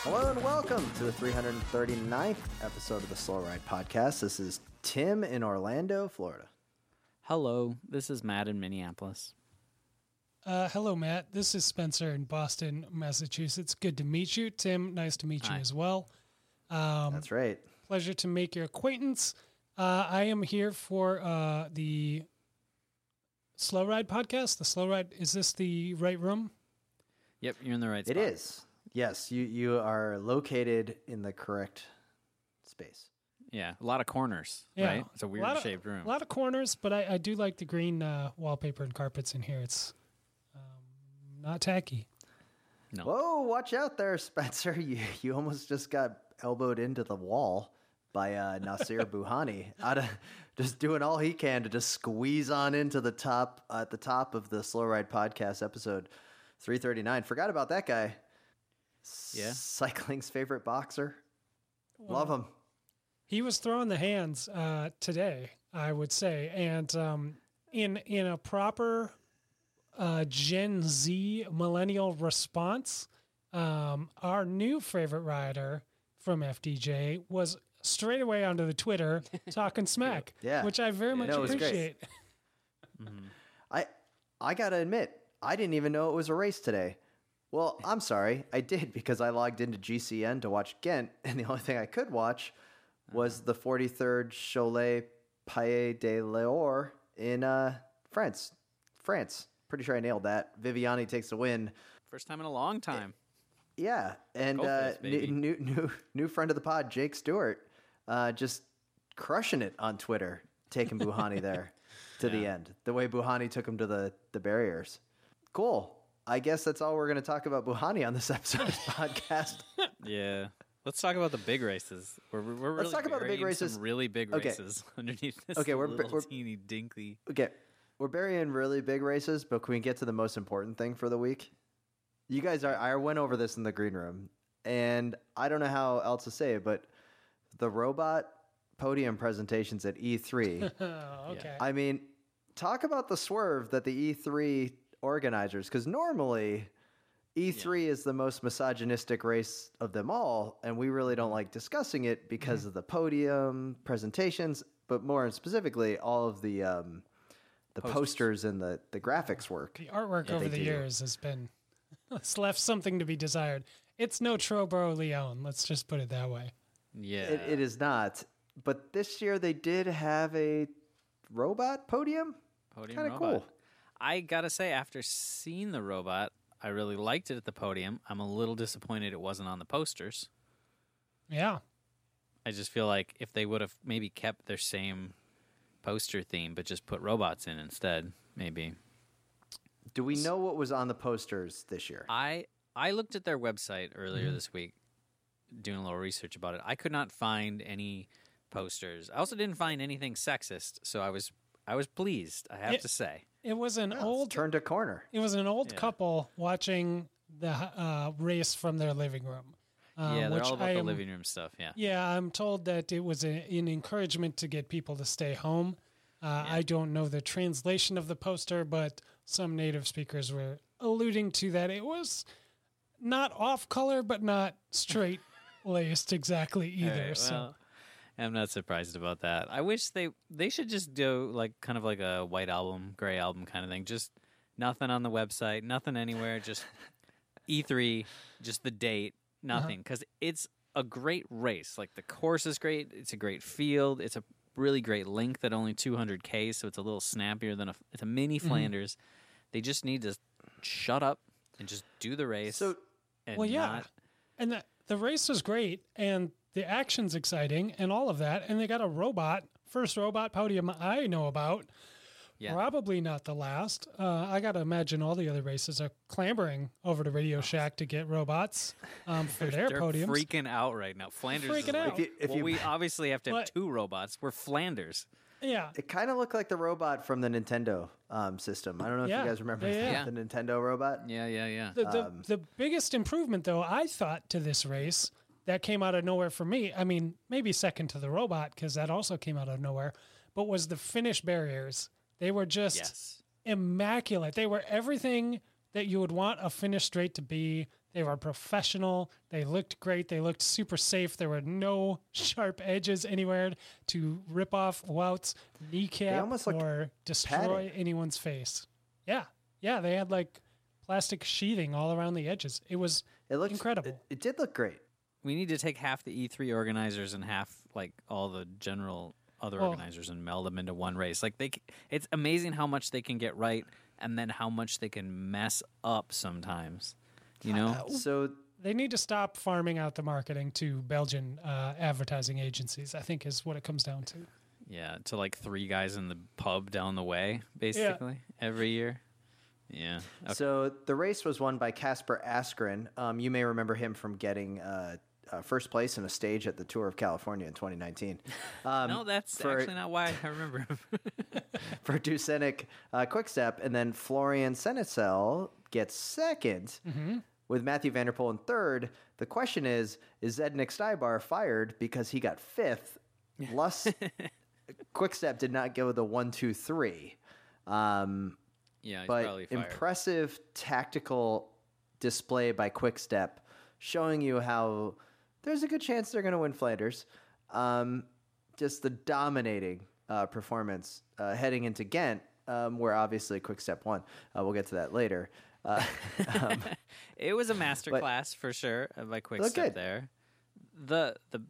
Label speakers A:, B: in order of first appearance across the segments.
A: Hello and welcome to the 339th episode of the Slow Ride Podcast. This is Tim in Orlando, Florida.
B: Hello, this is Matt in Minneapolis.
C: Uh, hello, Matt. This is Spencer in Boston, Massachusetts. Good to meet you. Tim, nice to meet you as well.
A: That's right.
C: Pleasure to make your acquaintance. Uh, I am here for uh, the Slow Ride podcast. The Slow Ride, is this the right room?
B: Yep, you're in the right
A: It
B: spot.
A: is. Yes, you, you are located in the correct space.
B: Yeah, a lot of corners,
C: Yeah.
B: right? It's a weird
C: lot of-
B: shaped room.
C: A lot of corners, but I, I do like the green uh, wallpaper and carpets in here. It's um, not tacky.
B: no.
A: Whoa, watch out there, Spencer. You, you almost just got elbowed into the wall by uh, Nasir Buhani. Out of, just doing all he can to just squeeze on into the top at the top of the Slow Ride Podcast episode 339. Forgot about that guy.
B: Yeah.
A: Cycling's favorite boxer. Love him.
C: He was throwing the hands uh, today, I would say, and um, in in a proper uh, Gen Z millennial response, um, our new favorite rider from FDJ was straight away onto the Twitter talking smack,
A: Yeah.
C: which I very much
A: No, it was great.
C: appreciate.
A: I I gotta admit, I didn't even know it was a race today. Well, I'm sorry, I did because I logged into GCN to watch Ghent, and the only thing I could watch was the 43rd Cholet Paille de l'Or in uh, France. France. Pretty sure I nailed that. Viviani takes the win.
B: First time in a long time.
A: Yeah, and uh,
B: this,
A: new, new new new friend of the pod, Jake Stewart, uh, just crushing it on Twitter, taking Bouhanni there to the end. The way Bouhanni took him to the the barriers. Cool. I guess that's all we're going to talk about Bouhanni on this episode of the podcast.
B: Yeah. Let's talk about the big races. We're, we're really
A: Let's talk about the big races.
B: Some really big
A: Okay.
B: races underneath this
A: Okay, we're-
B: little
A: we're-
B: teeny dinky.
A: Okay, we're burying really big races, but can we get to the most important thing for the week? You guys are. I went over this in the green room, and I don't know how else to say it, but the robot podium presentations at E3.
C: Oh, okay.
A: I mean, talk about the swerve that the E3 organizers, because normally E3 is the most misogynistic race of them all, and we really don't like discussing it because
C: Mm-hmm.
A: of the podium presentations, but more specifically, all of the um, the posters. and the, the graphics work.
C: the artwork over the
A: do.
C: years has been it's left something to be desired. It's no Tro-Bro Léon. Let's just put it that way.
B: Yeah.
A: It, it is not, but this year they did have a robot podium.
B: Podium
A: Kind of
B: robot.
A: cool.
B: I gotta say, after seeing the robot, I really liked it at the podium. I'm a little disappointed it wasn't on the posters.
C: Yeah.
B: I just feel like if they would have maybe kept their same poster theme, but just put robots in instead, maybe.
A: Do we know what was on the posters this year?
B: I I looked at their website
A: Mm-hmm.
B: earlier this week, doing a little research about it. I could not find any posters. I also didn't find anything sexist, so I was I was pleased. I have
C: It-
B: to say.
C: It was an old
A: Turned a corner.
C: It was an old
B: Yeah.
C: couple watching the uh, race from their living room. Uh,
B: yeah, they're
C: which
B: all about
C: I
B: the living room stuff. Yeah.
C: Yeah, I'm told that it was a, an encouragement to get people to stay home. Uh, I don't know the translation of the poster, but some native speakers were alluding to that it was not off color, but not straight laced exactly either.
B: Right,
C: so
B: well, I'm not surprised about that. I wish they they should just do like kind of like a white album, gray album kind of thing. Just nothing on the website, nothing anywhere. Just E3, just the date, uh-huh. nothing. Because it's a great race. Like the course is great. It's a great field. It's a really great length at only 200k, so it's a little snappier than a. It's a mini mm-hmm. Flanders. They just need to shut up and just do the race.
A: So-
B: and
C: well, yeah,
B: not-
C: and the the race was great, and the action's exciting, and all of that, and they got a robot, first robot podium I know about,
B: Yeah.
C: Probably not the last. Uh, I got to imagine all the other races are clambering over to Radio Shack to get robots um, for their
B: They're
C: podiums.
B: freaking out right now. Flanders is
C: freaking
B: like,
C: out.
A: If you- if
B: well,
A: you-
B: we obviously have to have
C: But-
B: two robots. We're Flanders.
C: Yeah.
A: It kind of looked like the robot from the Nintendo um, system. I don't know if
C: Yeah.
A: you guys remember
C: Yeah, yeah.
A: the Nintendo robot.
B: Yeah, yeah, yeah.
C: The, the,
A: Um,
C: the biggest improvement, though, I thought to this race that came out of nowhere for me, I mean, maybe second to the robot because that also came out of nowhere, but was the finish barriers. They were just
B: yes.
C: immaculate. They were everything that you would want a finish straight to be. They were professional. They looked great. They looked super safe. There were no sharp edges anywhere to rip off Wout's kneecap
A: almost
C: or destroy
A: padded.
C: anyone's face. Yeah. Yeah. They had like plastic sheathing all around the edges. It was
A: It looked
C: Incredible.
A: It, it did look great.
B: We need to take half the E3 organizers and half like all the general other
C: Well-
B: organizers and meld them into one race. Like they, it's amazing how much they can get right, and then how much they can mess up sometimes. You know,
A: So
C: they need to stop farming out the marketing to Belgian uh, advertising agencies. I think is what it comes down to.
B: yeah, to like three guys in the pub down the way, basically every year. Yeah. Okay.
A: So the race was won by Kasper Asgreen. Um, you may remember him from getting uh, uh, first place in a stage at the Tour of California in 2019. Um,
B: no, that's
A: for-
B: actually not why I remember him.
A: for Deceuninck uh, Quickstep, and then Florian Senechal gets 2nd with Matthew van der Poel in third. The question is: Is Zdenek Stybar fired because he got fifth? Lus Quickstep did not go the one, two, three. Um,
B: yeah, he's
A: but
B: probably fired.
A: impressive tactical display by Quickstep, showing you how there's a good chance they're going to win Flanders. Um, just the dominating uh, performance uh, heading into Ghent, um, where obviously Quickstep won. Uh, we'll get to that later. Uh, um,
B: It was a master class for sure by Quick
A: Looked
B: Step
A: good.
B: there. The the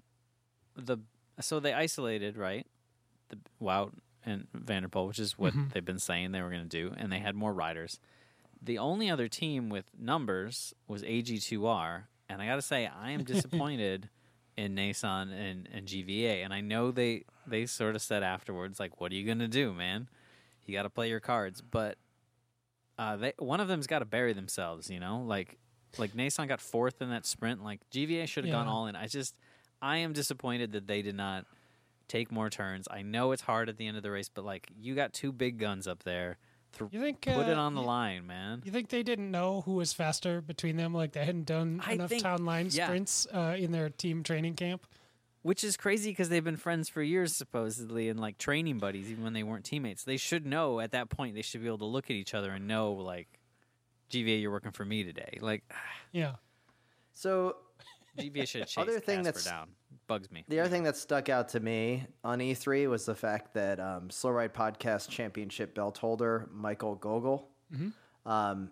B: the so they isolated right the Wout and van der Poel, which is what
A: Mm-hmm.
B: they've been saying they were going to do, and they had more riders. The only other team with numbers was AG2R, and I got to say I am disappointed in Naesen and, and GVA, and I know they they sort of said afterwards like, "What are you going to do, man? You got to play your cards," but uh, they one of them's got to bury themselves, you know, like like Naesen got fourth in that sprint. Like GVA should have gone all in. I just I am disappointed that they did not take more turns. I know it's hard at the end of the race, but like you got two big guns up there. Th-
C: You think
B: put it
C: uh,
B: on the
C: you-
B: line, man.
C: You think they didn't know who was faster between them? Like they hadn't done
B: I
C: enough
B: think-
C: town line
B: yeah.
C: sprints uh, in their team training camp?
B: Which is crazy because they've been friends for years, supposedly, and like training buddies, even when they weren't teammates. They should know at that point. They should be able to look at each other and know, like, GVA, you're working for me today. Like,
C: Yeah.
A: so
B: GVA should chase
A: Other thing
B: Kasper
A: that's-
B: down. Bugs me.
A: The other thing that stuck out to me on E3 was the fact that um, Slow Ride Podcast Championship belt holder Michael Gogl um,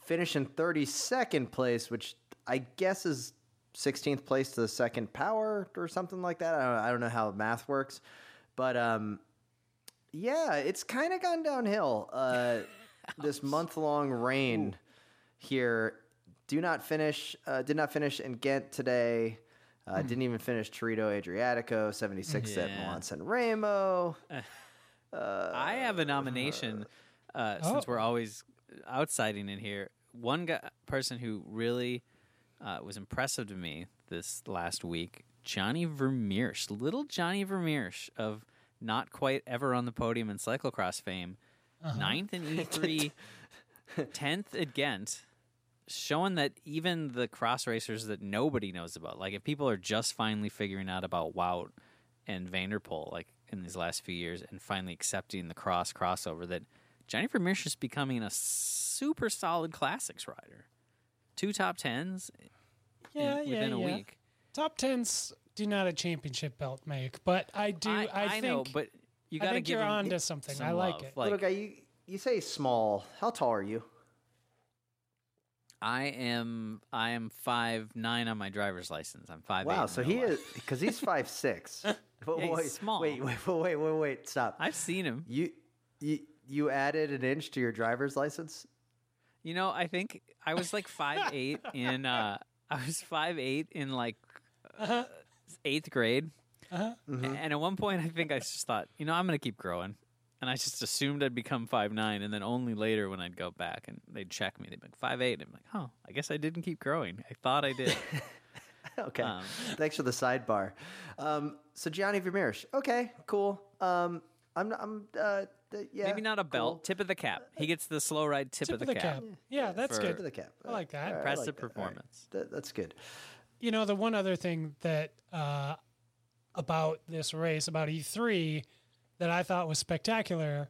A: finished in 32nd place, which I guess is 16th place to the second power or something like that. I don't, I don't know how math works, but um, yeah, it's kind of gone downhill. Uh, this month long reign here. Do not finish. Uh, did not finish in Ghent today. Uh, Didn't even finish Tirreno Adriatico, 76th at
B: Yeah.
A: Milan San Remo.
B: I have a nomination uh, since
C: Oh.
B: we're always outsiding in here. One guy, person who really uh, was impressive to me this last week, Gianni Vermeersch, little Gianni Vermeersch of not quite ever on the podium in cyclocross fame, ninth in E3, tenth at Ghent. Showing that even the cross racers that nobody knows about, like if people are just finally figuring out about Wout and van der Poel, like in these last few years, and finally accepting the cross crossover, that Gianni Vermeersch is becoming a super solid classics rider. Two top tens in-
C: Yeah, yeah,
B: within a
C: yeah.
B: week.
C: Top tens do not a championship belt make, but I do. I,
B: I,
C: think,
B: know, but you got to
C: think
B: give
C: you're
B: him
C: onto something.
B: some
C: I like
B: love.
C: it.
B: Like,
A: Little guy, you, you say small. How tall are you?
B: I am I am five nine on my driver's license. I'm five.
A: Wow, so he
B: life.
A: is because he's five six. But
B: he's
A: wait,
B: small.
A: Wait, wait, wait, wait, wait, wait, stop.
B: I've seen him.
A: You, you, you added an inch to your driver's license.
B: You know, I think I was like five eight in. uh I was five eight in like
C: Uh-huh.
B: eighth grade,
C: Uh-huh.
B: and at one point, I think I just thought, you know, I'm gonna keep growing. and I just assumed I'd become five nine, and then only later when I'd go back and they'd check me, they'd be like five eight. and I'm like, oh, I guess I didn't keep growing. I thought I did.
A: okay.
B: Um,
A: Thanks for the sidebar. Um, so Gianni Vermeersch. Okay, cool. Um, I'm, I'm, uh, th- yeah.
B: Maybe not a belt,
A: cool.
B: tip of the cap. He gets the slow ride tip,
C: Tip
B: of the, cap.
C: Yeah, that's
B: For-
C: good.
A: Tip of the cap.
C: I like that.
A: All right,
B: Impressive
A: like that. All right.
B: performance.
A: That- that's good.
C: You know, the one other thing that uh, about this race, about E3, that I thought was spectacular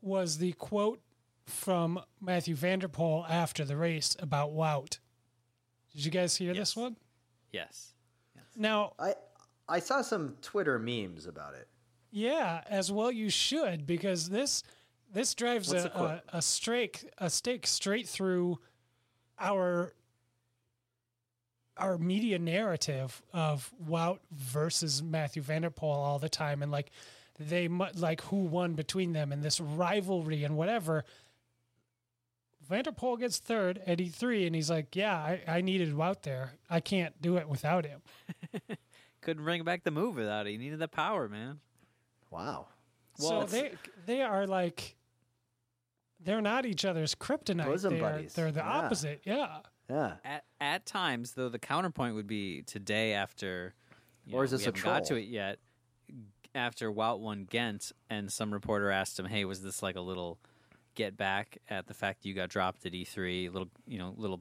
C: was the quote from Matthew van der Poel after the race about Wout. Did you guys hear this
B: Yes.
C: one?
B: Yes.
C: Now,
A: I, I saw some Twitter memes about it.
C: Yeah, as well you should because this this drives
A: What's
C: a, a a stake a stake straight through our our media narrative of Wout versus Matthew van der Poel all the time, and like they like who won between them and this rivalry and whatever. van der Poel gets third at E3, and he's like, "Yeah, I, I needed Wout there. I can't do it without him."
B: Couldn't bring back the move without it. He needed the power, man.
A: Wow.
B: Well,
C: so they they are like they're not each other's kryptonite.
A: Bosom
C: they're,
A: buddies.
C: they're the
A: Yeah.
C: opposite. Yeah.
A: Yeah.
B: At at times, though, the counterpoint would be today after. you
A: Or
B: know,
A: is this
B: we
A: a
B: haven't got to it yet? After Wout won Ghent, and some reporter asked him, "Hey, was this like a little get back at the fact that you got dropped at E3? Little, you know, little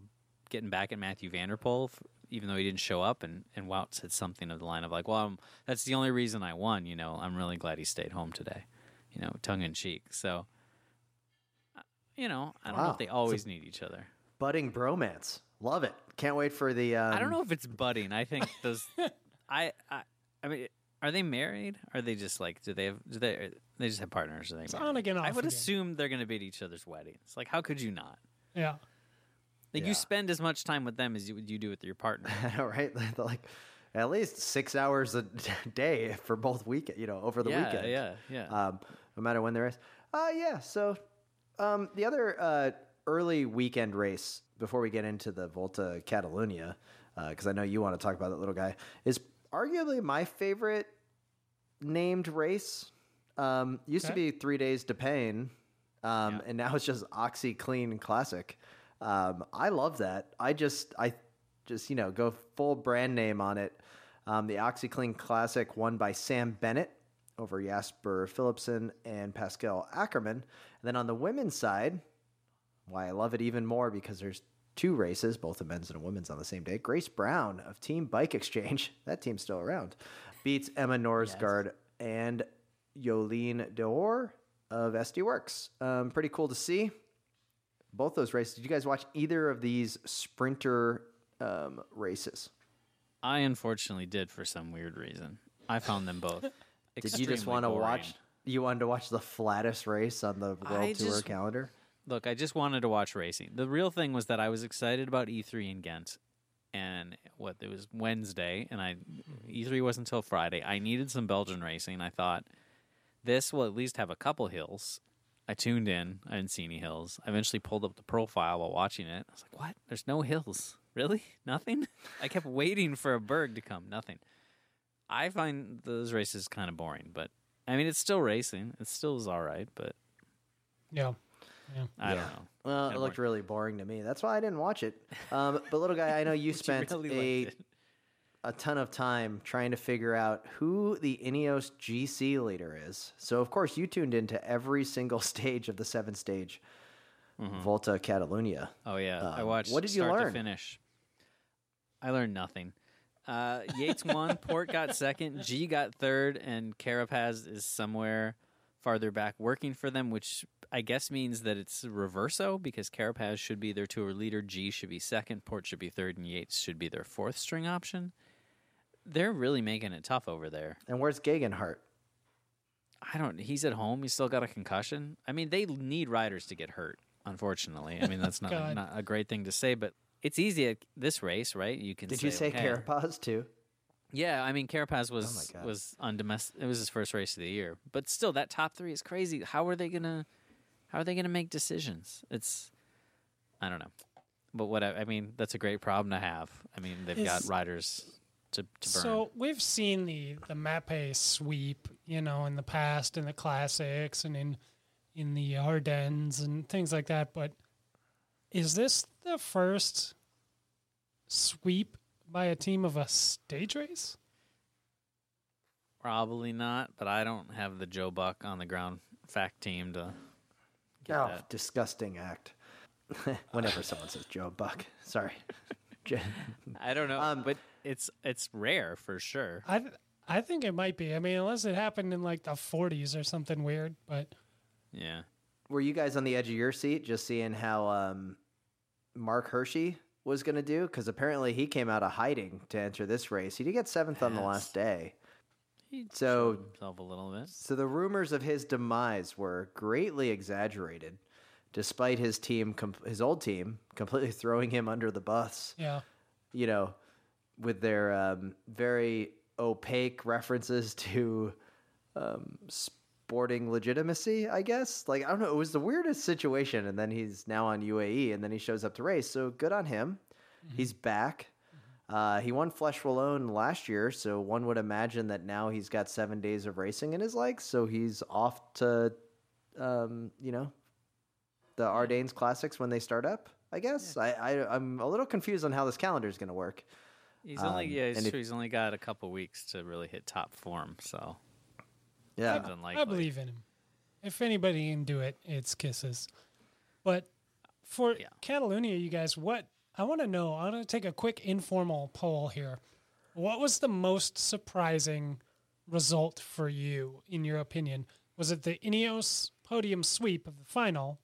B: getting back at Matthew van der Poel, f- even though he didn't show up?" And and Wout said something of the line of like, "Well, i that's the only reason I won. You know, I'm really glad he stayed home today." You know, tongue in cheek. So, uh, you know, I don't know if they always need each other.
A: Budding bromance. Love it. Can't wait for the. Um,
B: I don't know if it's budding. I think those. I, I I mean, are they married? Are they just like? Do they have? Do they? They just have partners? Are they
C: It's
B: married?
C: on again,
B: I would
C: again.
B: assume they're going to be at each other's weddings. Like, how could you not?
C: Yeah.
B: Like,
A: Yeah.
B: you spend as much time with them as you you do with your partner.
A: I know, right? like at least six hours a day for both weekend. You know, over the
B: yeah,
A: weekend.
B: yeah, yeah.
A: Um, no matter when there is. Uh, yeah. So um, the other uh, early weekend race before we get into the Volta Catalunya, because I know you want to talk about that little guy, is arguably my favorite named race. Um, used to be three days to pain, um,
B: Yeah.
A: and now it's just Oxy Clean Classic. Um, I love that. I just I just you know go full brand name on it. Um, the OxyClean Classic won by Sam Bennett over Jasper Philipsen and Pascal Ackermann. And then on the women's side, why I love it even more because there's two races, both a men's and a women's on the same day. Grace Brown of Team Bike Exchange, that team's still around, beats Emma Norsgaard and Jolien D'Hoore of SD Worx. Um, pretty cool to see. Both those races. Did you guys watch either of these sprinter um, races?
B: I unfortunately did for some weird reason. I found them both.
A: Did you just want to watch? You wanted to watch the flattest race on the World
B: I
A: Tour
B: just-
A: calendar?
B: Look, I just wanted to watch racing. The real thing was that I was excited about E3 in Ghent, and what it was Wednesday, and I E3 wasn't until Friday. I needed some Belgian racing. I thought this will at least have a couple hills. I tuned in. I didn't see any hills. I eventually pulled up the profile while watching it. I was like, "What? There's no hills. Really? Nothing?" I kept waiting for a berg to come. Nothing. I find those races kind of boring, but I mean, it's still racing. It still is all right, but
C: Yeah.
A: Yeah.
B: I don't know.
A: Well,
B: Kinda
A: it looked
B: boring.
A: really boring to me. That's why I didn't watch it. Um, but little guy, I know you
B: But
A: spent
B: really
A: a
B: liked it.
A: A ton of time trying to figure out who the Ineos GC leader is. So of course you tuned into every single stage of the seven stage Volta Catalunya.
B: Oh yeah, I
A: Um,
B: watched.
A: what did you learn?
B: Finish. I learned nothing. Uh, Yates won. Porte got second. G got third, and Carapaz is somewhere farther back working for them, which I guess means that it's reverso because Carapaz should be their tour leader. G should be second. Porte should be third, and Yates should be their fourth string option. They're really making it tough over there.
A: And where's Geoghegan Hart?
B: I don't. He's at home. He's still got a concussion. I mean, they need riders to get hurt. Unfortunately, I mean that's not not a great thing to say, but it's easy at this race, right? You can.
A: Did you say
B: okay.
A: Carapaz too?
B: Yeah, I mean Carapaz oh was
A: Oh
B: was on domestic. It was his first race of the year, but still, that top three is crazy. How are they gonna? How are they gonna make decisions? It's, I don't know, but what I, I mean, that's a great problem to have. I mean, they've got riders to to burn.
C: So we've seen the the Mapei sweep, you know, in the past, in the classics, and in in the Ardennes and things like that. But is this the first sweep by a team of a stage race?
B: Probably not, but I don't have the Joe Buck on the ground fact team to get
A: Oh,
B: that.
A: disgusting act. Whenever someone says Joe Buck, sorry.
B: I don't know,
A: Um,
B: but it's it's rare for sure.
C: I I think it might be. I mean, unless it happened in like the 40s or something weird. But
B: Yeah.
A: Were you guys on the edge of your seat just seeing how um, Marc Hirschi was going to do? Because apparently he came out of hiding to enter this race. He did get seventh on the last day.
B: He
A: So-
B: himself a little bit.
A: So the rumors of his demise were greatly exaggerated, despite his team, com- his old team, completely throwing him under the bus.
C: yeah,
A: You know, with their um, very opaque references to um, sporting legitimacy. I guess, like I don't know, it was the weirdest situation. And then he's now on UAE, and then he shows up to race. So good on him. He's back. Uh, he won Flèche Wallonne last year, so one would imagine that now he's got seven days of racing in his legs, so he's off to, um, you know, the Ardennes Classics when they start up. I guess I, I I'm a little confused on how this calendar is going to work.
B: He's only
A: Um,
B: yeah, it's
A: and if-
B: He's only got a couple weeks to really hit top form. So
A: Yeah,
B: seems unlikely.
C: I believe in him. If anybody can do it, it's kisses. But for
B: Yeah.
C: Catalunya, you guys, what I want to know, I want to take a quick informal poll here. What was the most surprising result for you, in your opinion? Was it the Ineos podium sweep of the final?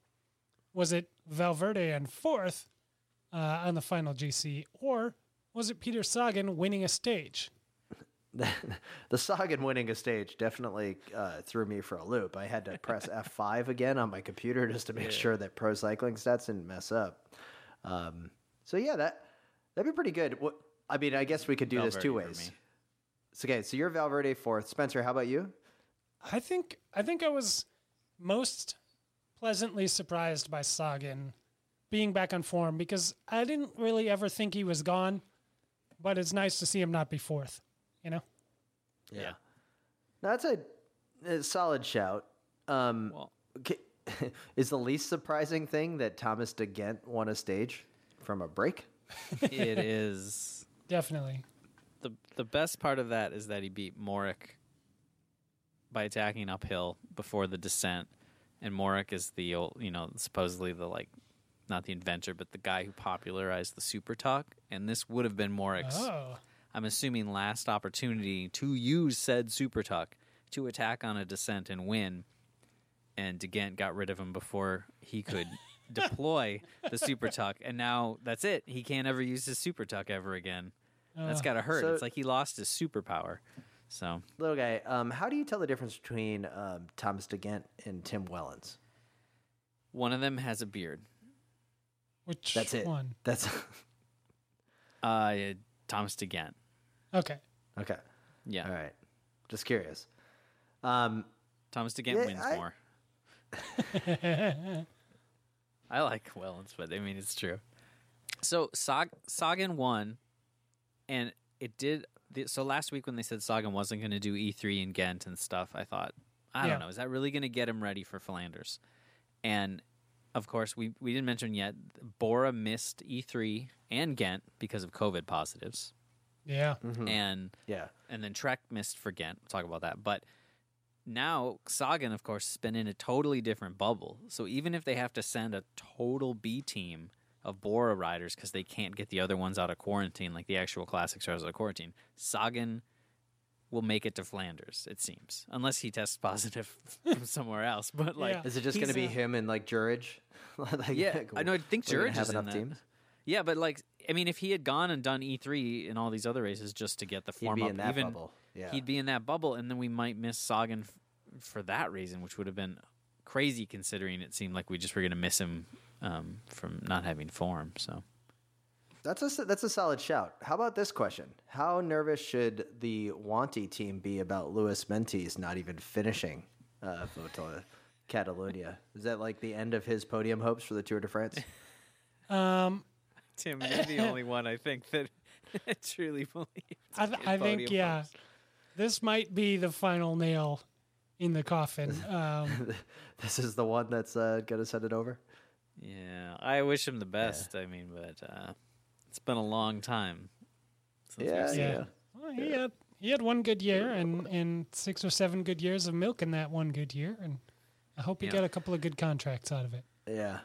C: Was it Valverde and fourth uh, on the final GC? Or was it Peter Sagan winning a stage?
A: the Sagan winning a stage definitely uh, threw me for a loop. I had to press F5 again on my computer just to make sure that pro cycling stats didn't mess up. Um, so yeah, that that'd be pretty good. What, I mean, I guess we could do this two ways. So, okay, so you're Valverde fourth. Spencer, how about you?
C: I think I think I was most pleasantly surprised by Sagan being back on form because I didn't really ever think he was gone, but it's nice to see him not be fourth. You know,
B: Yeah.
A: No, that's a, a solid shout. Um,
B: Well,
A: okay, is the least surprising thing that Thomas De Gendt won a stage from a break?
B: it is
C: definitely.
B: the the best part of that is that he beat Mohoric by attacking uphill before the descent, and Mohoric is the old, you know, supposedly the like, not the inventor, but the guy who popularized the super tuck, and this would have been Mohoric's.
C: Oh,
B: I'm assuming last opportunity to use said super tuck to attack on a descent and win. And De Gendt got rid of him before he could deploy the super tuck. and now that's it. He can't ever use his super tuck ever again. That's gotta hurt.
A: so-
B: it's like he lost his superpower. So
A: Little guy, um, how do you tell the difference between um, Thomas De Gendt and Tim Wellens?
B: one of them has a beard.
C: Which
A: That's it.
C: one?
A: That's
B: Uh, Thomas De Gendt.
C: Okay,
A: okay.
B: Yeah,
A: All right. Just curious. Um,
B: Thomas De Gendt
A: Yeah,
B: wins
A: I-
B: more. I like Wellens, but I mean it's true. So Sag- Sagan won, and it did. The, so last week when they said Sagan wasn't going to do E3 in Ghent and stuff, I thought, I
C: Yeah.
B: don't know, is that really going to get him ready for Flanders? And of course, we we didn't mention yet. Bora missed E3 and Ghent because of COVID positives,
C: yeah,
A: mhm.
B: and
A: Yeah.
B: and then Trek missed for Ghent. We'll talk about that. But now Sagan, of course, has been in a totally different bubble. So even if they have to send a total B team of Bora riders because they can't get the other ones out of quarantine, like the actual classics are out of quarantine, Sagan will make it to Flanders. It seems, unless he tests positive from somewhere else. But like,
C: Yeah.
A: Is it just going to be
C: uh,
A: him and like Juraj? like,
B: yeah, I know. I think
A: we're gonna have
B: is
A: enough
B: in that.
A: teams.
B: Yeah, but like, I mean, if he had gone and done E3 in all these other races just to get the
A: He'd
B: form
A: be
B: up,
A: in that
B: even
A: bubble. Yeah.
B: he'd be in that bubble, and then we might miss Sagan f- for that reason, which would have been crazy considering it seemed like we just were going to miss him um, from not having form. So
A: That's a that's a solid shout. How about this question? How nervous should the Wanty team be about Louis Meintjes not even finishing uh, Vuelta Catalunya? Is that like the end of his podium hopes for the Tour de France?
C: um,
B: Tim, you're the only one I think that truly believes.
C: I, th- I think yeah, this might be the final nail in the coffin. Um,
A: this is the one that's uh, gonna send it over.
B: Yeah, I wish him the best. I mean, but uh, it's been a long time. Since we've
A: Yeah,
B: seen
C: yeah.
B: him.
C: Well, he had he had one good year and and six or seven good years of milk in that one good year, and I hope he
B: Yeah.
C: got a couple of good contracts out of it.
A: Yeah.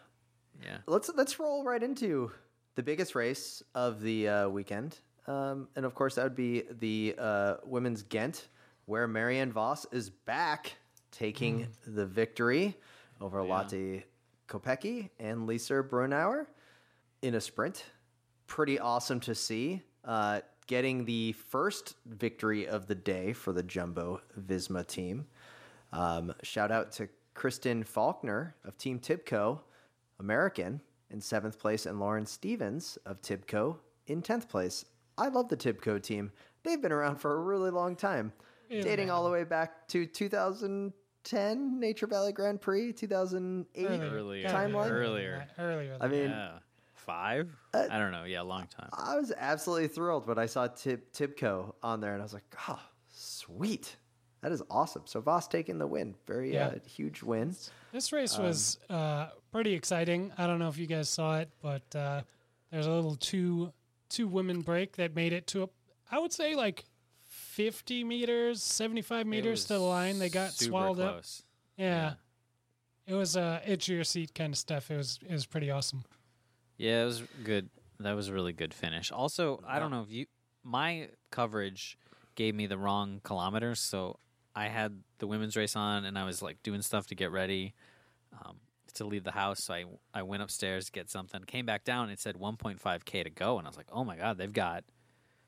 B: yeah.
A: Let's let's roll right into the biggest race of the uh, weekend, um, and of course that would be the uh, women's Ghent, where Marianne Vos is back taking the victory over Lotte Kopecky and Lisa Brennauer in a sprint. Pretty awesome to see. Uh, getting the first victory of the day for the Jumbo Visma team. Um, shout out to Kristen Faulkner of Team Tibco, American, in seventh place, and Lauren Stephens of Tibco in 10th place. I love the Tibco team. They've been around for a really long time,
C: Yeah,
A: dating all the way back to 2010 Nature Valley Grand Prix, 2008
B: Earlier.
A: timeline.
B: Earlier.
C: earlier.
A: I mean,
B: Yeah. Five?
A: Uh,
B: I don't know. Yeah, long time.
A: I was absolutely thrilled when I saw Tib- Tibco on there, and I was like, "Oh, sweet! That is awesome." So Vos taking the win, very
C: Yeah.
A: uh, huge win.
C: This race
A: Um,
C: was uh, pretty exciting. I don't know if you guys saw it, but uh, there's a little two two women break that made it to a, I would say like 50 meters, 75 meters to the line. They got
B: super
C: swallowed up.
B: close.
C: Yeah. It was uh, edge of your seat kind of stuff. It was it was pretty awesome.
B: Yeah, it was good. That was a really good finish. Also, I don't know if you my coverage gave me the wrong kilometers, so I had the women's race on and I was like doing stuff to get ready um, to leave the house. So I I went upstairs to get something, came back down. and It said 1.5k to go, and I was like, oh my god, they've got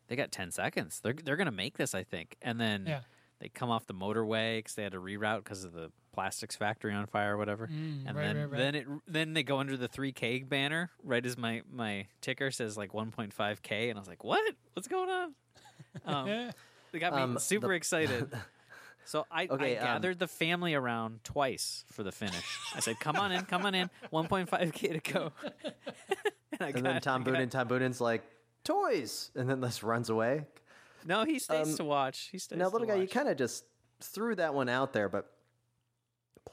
B: they got 10 seconds. They're they're gonna make this, I think. And then
C: Yeah.
B: they come off the motorway because they had to reroute because of the plastics factory on fire or whatever.
C: Mm,
B: and
C: right,
B: then
C: right, right.
B: then it then they go under the 3K banner right as my my ticker says like 1.5K, and I was like, what? What's going on? Um, they got me
A: Um,
B: super
A: the-
B: excited. So I,
A: Okay,
B: I
A: um,
B: gathered the family around twice for the finish. I said, "Come on in, come on in. 1.5k to go." and, I
A: And then Tom
B: I got-
A: Boonen, Tom Boonen's like, "Toys," and then this runs away.
B: No, he stays
A: Um,
B: to watch. He stays.
A: Now,
B: to
A: little guy, you kind of just threw that one out there, but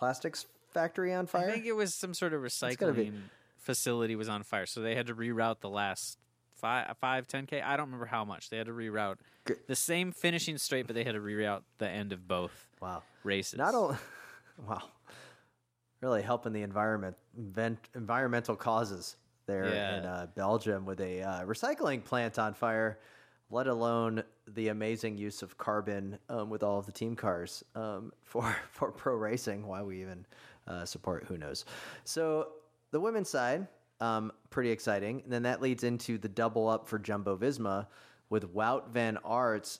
A: plastics factory on fire?
B: I think it was some sort of recycling facility was on fire, so they had to reroute the last five, five, ten k. I don't remember how much they had to reroute
A: Gr-
B: the same finishing straight, but they had to reroute the end of both
A: wow.
B: races.
A: Not only, wow, really helping the environment, environmental causes there
B: Yeah.
A: in uh, Belgium with a uh, recycling plant on fire, let alone the amazing use of carbon um, with all of the team cars um, for for pro racing. Why we even uh, support, who knows? So the women's side, um, pretty exciting, and then that leads into the double up for Jumbo Visma with Wout van Aert's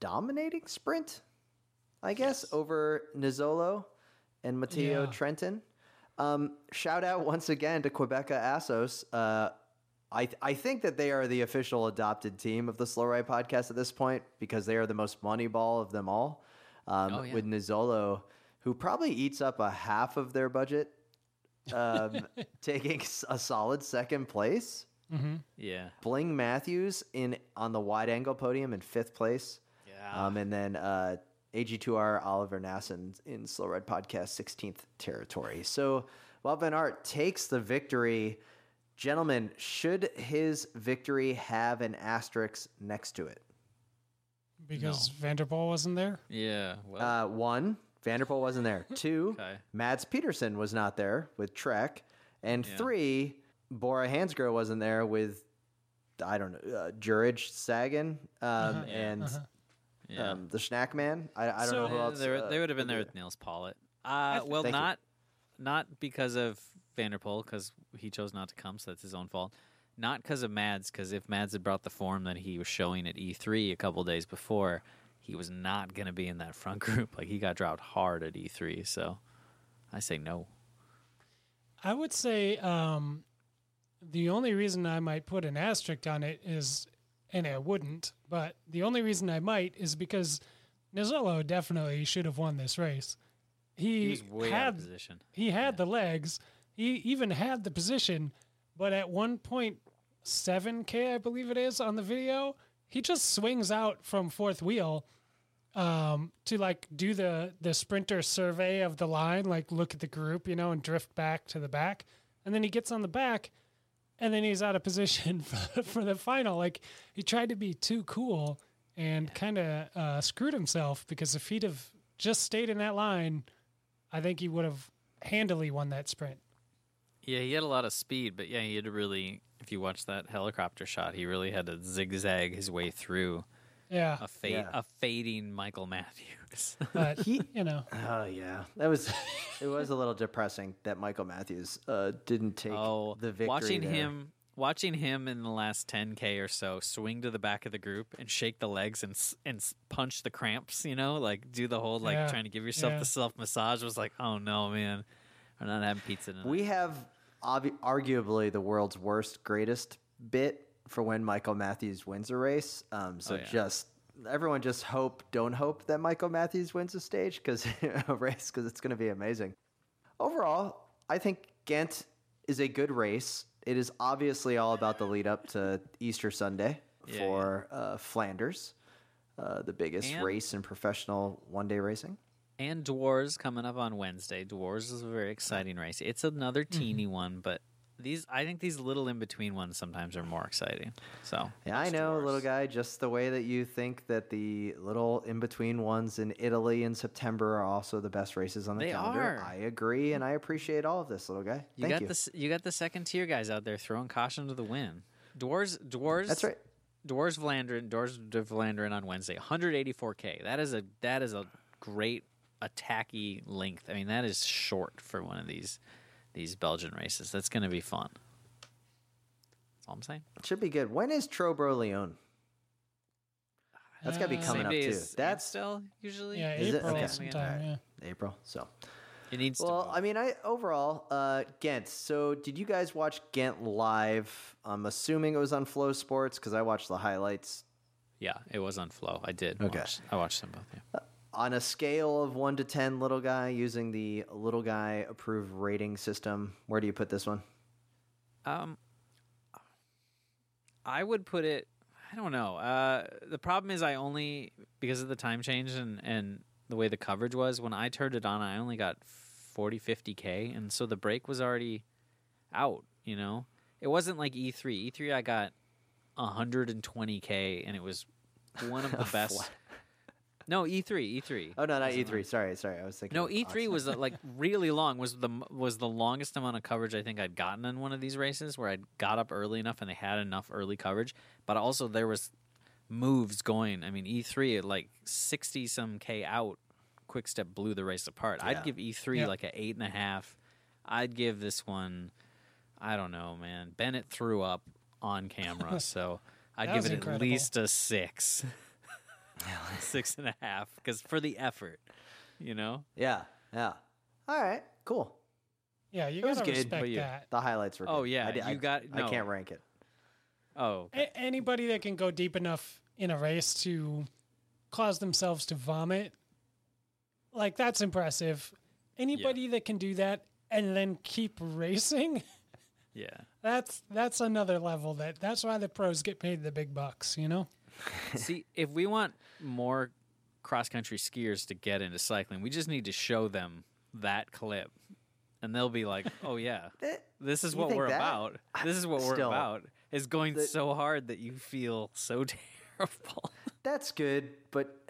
A: dominating sprint. I guess, over Nizzolo and Matteo
C: Yeah.
A: Trentin. Um, shout out once again to Qhubeka Assos. Uh, I, I think that they are the official adopted team of the Slow Ride podcast at this point because they are the most money ball of them all. Um,
B: Oh, yeah.
A: With Nizzolo, who probably eats up a half of their budget, um, taking a solid second place.
B: yeah,
A: Bling Matthews in on the wide angle podium in fifth place.
B: yeah.
A: Um, and then uh, AG2R Oliver Naesen in Slow Ride Podcast 16th territory. So while Van Aert takes the victory. Gentlemen, should his victory have an asterisk next to it?
C: Because van der Poel wasn't there.
B: yeah. Well,
A: Uh, one, van der Poel wasn't there. Two,
B: Okay.
A: Mads Pedersen was not there with Trek. And
B: Yeah.
A: three, Bora Hansgrohe wasn't there with, I don't know, uh, Juraj Sagan um, and
B: yeah.
A: um, the Schachmann. I, I don't
C: So-
A: know who
B: Yeah,
A: else.
B: they, were-
A: uh,
B: they would have been there with Nils Politt. Uh, well,
A: Thank
B: not not because of van der Poel, because he chose not to come, so that's his own fault. Not because of Mads, because if Mads had brought the form that he was showing at E3 a couple days before, he was not going to be in that front group. Like he got dropped hard at E3, so I say no.
C: I would say um, the only reason I might put an asterisk on it is, and I wouldn't, but the only reason I might is because Nizzolo definitely should have won this race. He,
B: He was way out
C: had
B: of position.
C: he had the legs, he even had the position, but at 1.7k, I believe it is on the video, he just swings out from fourth wheel um, to like do the the sprinter survey of the line, like look at the group, you know, and drift back to the back, and then he gets on the back, and then he's out of position for, for the final. Like he tried to be too cool and kind of uh, screwed himself because if he'd have just stayed in that line, I think he would have handily won that sprint.
B: Yeah, he had a lot of speed, but yeah, he had to really. If you watch that helicopter shot, he really had to zigzag his way through
C: Yeah,
B: a fade,
A: Yeah.
B: a fading Michael Matthews.
C: but he, you know,
A: Oh yeah, that was it. Was a little depressing that Michael Matthews uh, didn't take
B: oh,
A: the victory.
B: watching
A: there.
B: him, watching him in the last 10k or so swing to the back of the group and shake the legs and and punch the cramps. You know, like do the whole like
C: Yeah,
B: trying to give yourself
C: yeah.
B: the self massage was like, oh no, man, we're not having pizza tonight.
A: We have obvi- arguably the world's worst, greatest bit for when Michael Matthews wins a race. Um, so
B: Oh, yeah.
A: just everyone just hope, don't hope that Michael Matthews wins a stage because a race because it's going to be amazing. Overall, I think Ghent is a good race. It is obviously all about the lead up to Easter Sunday
B: Yeah,
A: for Uh, Flanders, uh, the biggest
B: And-
A: race in professional one day racing.
B: And Dwars coming up on Wednesday. Dwars is a very exciting race. It's another
A: Mm-hmm.
B: teeny one, but these I think these little in between ones sometimes are more exciting. So
A: Yeah, I know,
B: Dwars.
A: little guy. Just the way that you think that the little in between ones in Italy in September are also the best races on the
B: They
A: calendar.
B: are.
A: I agree, and I appreciate all of this, little guy.
B: You
A: Thank
B: got
A: you.
B: the you got the second tier guys out there throwing caution to the wind. Dwars Dwars
A: That's right.
B: Dwars Vlaanderen Dwars de Vlaanderen on Wednesday. 184k. That is a that is a great attacky length. I mean that is short for one of these these Belgian races. That's going to be fun. That's all I'm saying.
A: It Should be good. When is Tro-Bro Léon? That's got to be
C: Uh,
A: coming
B: Same
A: up too. That's
B: still usually.
C: yeah,
A: Is it?
C: April
A: Okay.
C: sometime. Yeah.
A: April. So,
B: It needs
A: well,
B: to.
A: I mean, I overall uh, Ghent. So, did you guys watch Ghent live? I'm assuming it was on FloSports because I watched the highlights.
B: Yeah, it was on Flo. I did.
A: Okay.
B: Watch, I watched them both. Yeah.
A: On a scale of one to ten, little guy using the little guy approved rating system, where do you put this one?
B: Um, I would put it. I don't know. Uh, the problem is I only because of the time change and and the way the coverage was when I turned it on. I only got 40, 50 k, and so the break was already out. You know, it wasn't like E three. E three I got 120 k, and it was one of the best.
A: Flat.
B: No, E three, E three.
A: Oh no, not E three. Sorry, sorry. I was thinking.
B: No,
A: of
B: E three
A: Oxford.
B: was uh, like really long. Was the was the longest amount of coverage I think I'd gotten in one of these races where I'd got up early enough and they had enough early coverage. But also there was moves going. I mean, E three at like sixty some k out. Quick step blew the race apart.
A: Yeah.
B: I'd give E three
C: Yeah.
B: like a eight and a half. I'd give this one. I don't know, man. Bennett threw up on camera, so I'd
C: That
B: give
C: was
B: it
C: incredible.
B: at least a six, six and a half, because for the effort, you know.
A: Yeah, yeah. All right, cool.
C: Yeah, you
A: It
C: gotta
A: good,
C: respect
B: you-
C: that.
A: The highlights were. Good.
B: Oh,
A: good.
B: yeah,
A: I, did-
B: you
A: I-
B: got-
A: I
B: no.
A: can't rank it.
B: Oh,
C: A- anybody that can go deep enough in a race to cause themselves to vomit, like that's impressive. Anybody that can do that and then keep racing,
B: yeah.
C: that's that's another level. That that's why the pros get paid the big bucks. You know.
B: See, if we want more cross country skiers to get into cycling, we just need to show them that clip. And they'll be like, "Oh yeah, this is what we're
A: that?
B: about. This is what we're
A: Still,
B: about. Is going
A: the-
B: so hard that you feel so terrible."
A: That's good, but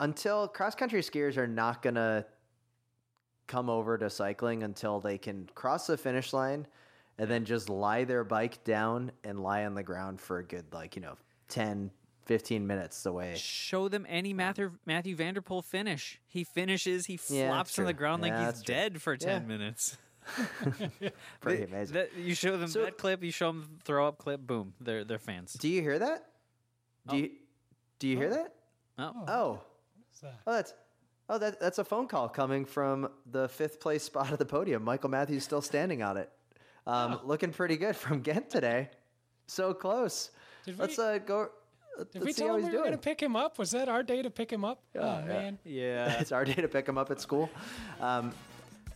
A: until cross country skiers are not gonna come over to cycling until they can cross the finish line and then just lie their bike down and lie on the ground for a good like, you know, 10, 15 minutes the way.
B: Show them any Matthew Matthew van der Poel finish. He finishes. He
A: Yeah,
B: flops
A: that's
B: on the
A: true.
B: ground like he's
A: true.
B: dead for ten
A: Yeah.
B: minutes.
A: Pretty amazing.
B: that- you show them
A: So-
B: that clip. You show them throw up clip. Boom. They're they're fans.
A: Do you hear that? Do you do you hear that?
B: Oh,
A: Oh.
C: What's that?
A: Oh, that's oh that that's a phone call coming from the fifth place spot of the podium. Michael Matthews still standing on it, um, looking pretty good from Ghent today. So close.
C: Did
A: let's
C: we-
A: uh, go.
C: Did
A: let's
C: we tell him we were going to pick him up? Was that our day to pick him up?
A: Yeah,
C: oh
A: yeah.
C: man.
B: yeah.
A: it's our day to pick him up at school. Um,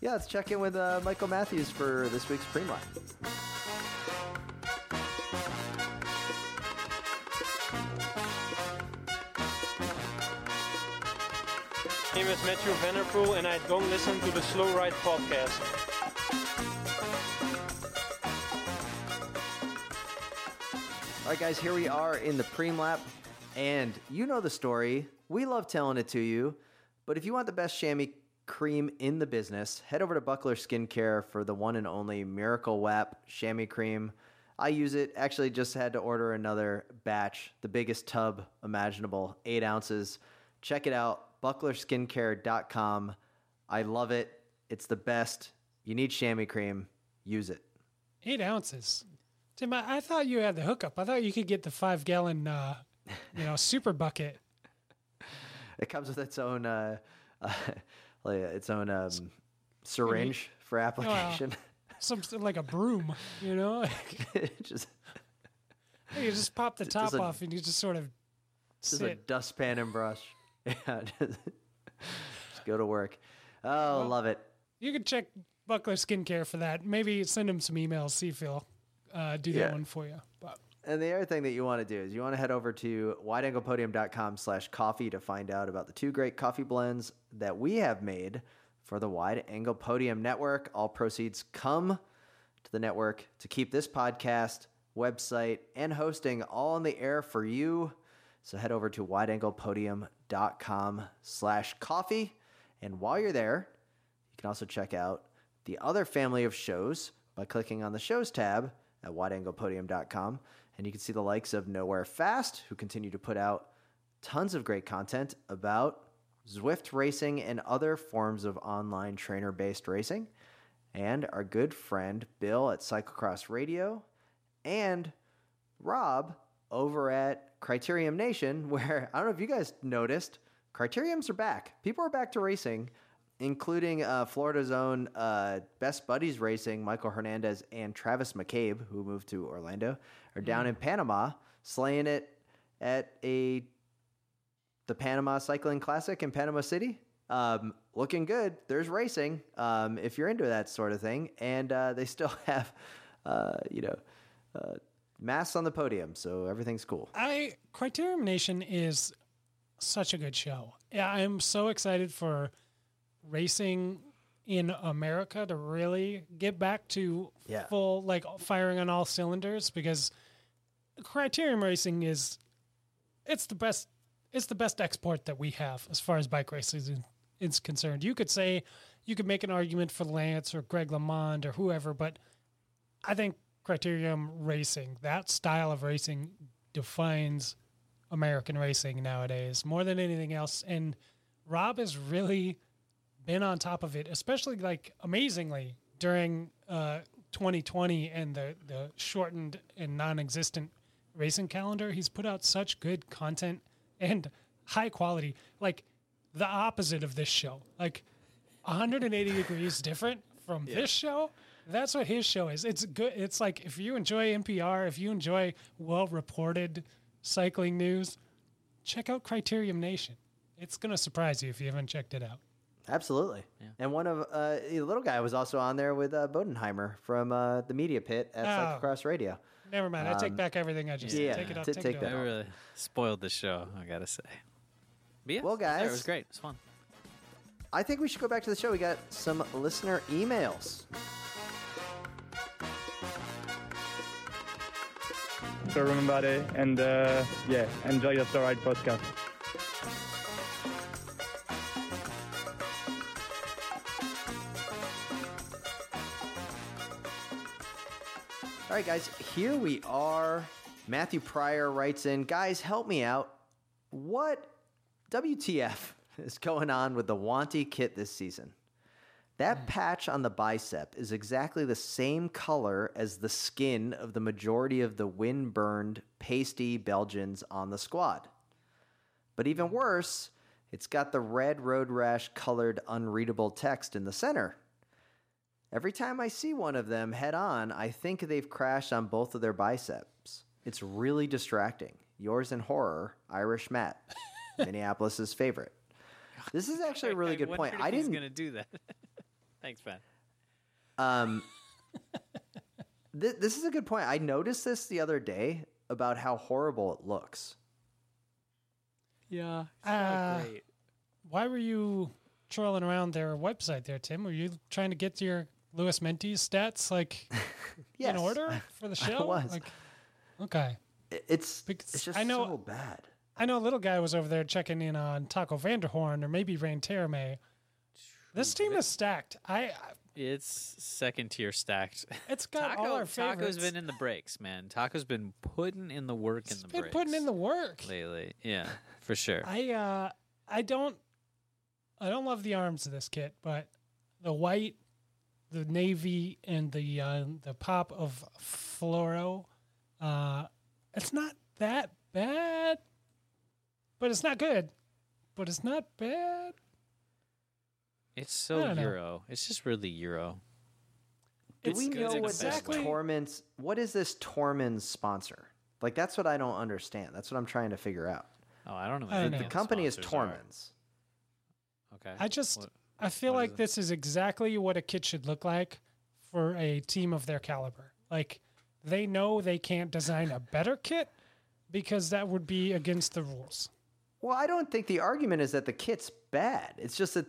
A: yeah, let's check in with uh, Michael Matthews for this week's pre-line.
D: name is Matthew van der Poel, and I don't listen to the Slow Ride podcast.
A: All right, guys, here we are in the preem lap, and you know the story. We love telling it to you, but if you want the best chamois cream in the business, head over to Buckler Skincare for the one and only Miracle WAP chamois cream. I use it. Actually, just had to order another batch, the biggest tub imaginable, eight ounces. Check it out, bucklerskincare.com. I love it. It's the best. You need chamois cream. Use it.
C: Eight ounces. Tim, I, I thought you had the hookup. I thought you could get the five gallon, uh, you know, super bucket.
A: It comes with its own, uh, uh, like its own um, syringe for application.
C: Some like a broom, you know.
A: just,
C: you just pop the top
A: a-
C: off and you just sort of
A: just a
C: sit.
A: dustpan and brush. Yeah, just, just go to work. Oh, love it.
C: You can check Buckler Skincare for that. Maybe send him some emails, see if he'll uh, do
A: Yeah.
C: that one for you. But
A: And the other thing that you want to do is you want to head over to wideanglepodium.com slash coffee to find out about the two great coffee blends that we have made for the Wide Angle Podium Network. All proceeds come to the network to keep this podcast, website, and hosting all on the air for you. So head over to wideanglepodium.com slash coffee. And while you're there, you can also check out the other family of shows by clicking on the shows tab at wideanglepodium.com. And you can see the likes of Nowhere Fast, who continue to put out tons of great content about Zwift racing and other forms of online trainer based racing. And our good friend Bill at Cyclocross Radio and Rob over at Criterium Nation, where I don't know if you guys noticed, Criteriums are back. People are back to racing, including uh, Florida's own uh, Best Buddies Racing, Michael Hernandez and Travis McCabe, who moved to Orlando, are down in Panama, slaying it at a the Panama Cycling Classic in Panama City. Um, looking good. There's racing um, if you're into that sort of thing, and uh, they still have, uh, you know, uh, masks on the podium, so everything's cool.
C: I Criterium Nation is such a good show. Yeah, I'm so excited for racing in America to really get back to
A: Yeah.
C: full like firing on all cylinders because Criterium Racing is it's the best it's the best export that we have as far as bike racing is, is concerned. You could say you could make an argument for Lance or Greg LeMond or whoever, but I think Criterium Racing, that style of racing defines American racing nowadays more than anything else. And Rob is really been on top of it, especially like amazingly during uh, 2020 and the, the shortened and non existent racing calendar. He's put out such good content and high quality, like the opposite of this show. Like 180 degrees different from this show. That's what his show is. It's good. It's like if you enjoy NPR, if you enjoy well reported cycling news, check out Criterium Nation. It's going to surprise you if you haven't checked it out.
A: Absolutely. And one of uh, the little guy was also on there with uh, Bodenheimer from uh, the Media Pit at
C: Oh.
A: Cyclocross Radio.
C: Never mind. I take back everything I just said.
A: yeah,
C: Take it off.
A: t-
C: Take,
A: take
C: it
A: that
C: off.
B: I really spoiled the show. I gotta say. But yeah,
A: Well,
B: guys. it was great. It was fun.
A: I think we should go back to the show. We got some listener emails.
E: So everybody, and uh, yeah, enjoy your Slow Ride podcast.
A: Right, guys, here we are. Matthew Pryor writes in, guys, help me out. What WTF is going on with the Wanty kit this season? That hmm. patch on the bicep is exactly the same color as the skin of the majority of the wind burned, pasty Belgians on the squad. But even worse, it's got the red road rash colored unreadable text in the center. Every time I see one of them head on, I think they've crashed on both of their biceps. It's really distracting. Yours in horror, Irish Matt, Minneapolis's favorite. This is actually a really
B: I
A: good point.
B: wondered
A: I didn't.
B: gonna do that. Thanks, man.
A: Um, th- this is a good point. I noticed this the other day about how horrible it looks.
B: Yeah, it's
C: Uh,
B: great.
C: why were you trolling around their website there, Tim? Were you trying to get to your Louis Meintjes stats like
A: Yes,
C: in order for the show?
A: was.
C: Like, okay.
A: It's
C: Because
A: it's just
C: I know-
A: so bad.
C: I know a little guy was over there checking in on Taco van der Hoorn or maybe Rein Taaramäe. This team is stacked. I I-
B: It's second tier stacked.
C: it's got
B: Taco,
C: all our
B: Taco's
C: favorites.
B: been in the breaks, man. Taco's been putting in the work
C: He's
B: in the
C: been
B: breaks.
C: putting in the work.
B: lately. Yeah, for sure.
C: I uh I don't I don't love the arms of this kit, but the white, the navy, and the uh, the pop of fluoro, uh, it's not that bad, but it's not good. But it's not bad.
B: It's so
C: don't know.
B: Euro. It's just really Euro.
A: Do
C: It's
A: we know what
B: best
A: this
B: way.
A: Tormund's? What is this Tormund's sponsor? Like that's what I don't understand. That's what I'm trying to figure out.
B: Oh, I don't know.
C: I don't
B: what
C: know.
A: The company is
B: sponsors are. Okay.
C: I just
B: What-
C: I feel
B: what is
C: like
B: it?
C: this is exactly what a kit should look like for a team of their caliber. Like they know they can't design a better kit because that would be against the rules.
A: Well, I don't think the argument is that the kit's bad. It's just that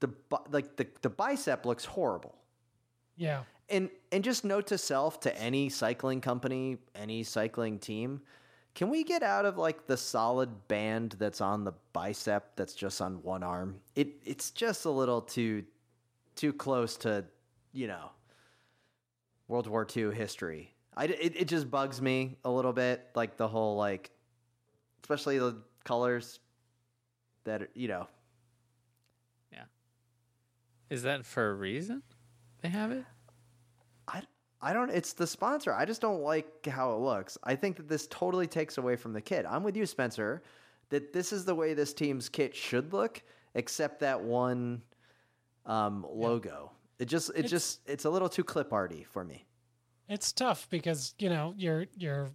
A: the like the, the bicep looks horrible.
C: Yeah.
A: And and just note to self to any cycling company, any cycling team, can we get out of like the solid band that's on the bicep that's just on one arm? It it's just a little too too close to, you know, World War II history. I, it, it just bugs me a little bit, like the whole like, especially the colors that are, you know. Yeah.
B: Is that for a reason? They have it.
A: I, don't. It's the sponsor. I just don't like how it looks. I think that this totally takes away from the kit. I'm with you, Spencer. That this is the way this team's kit should look, except that one um, logo. It just, it
C: It's-
A: just, it's a little too clip arty for me.
C: It's tough because, you know, you're you're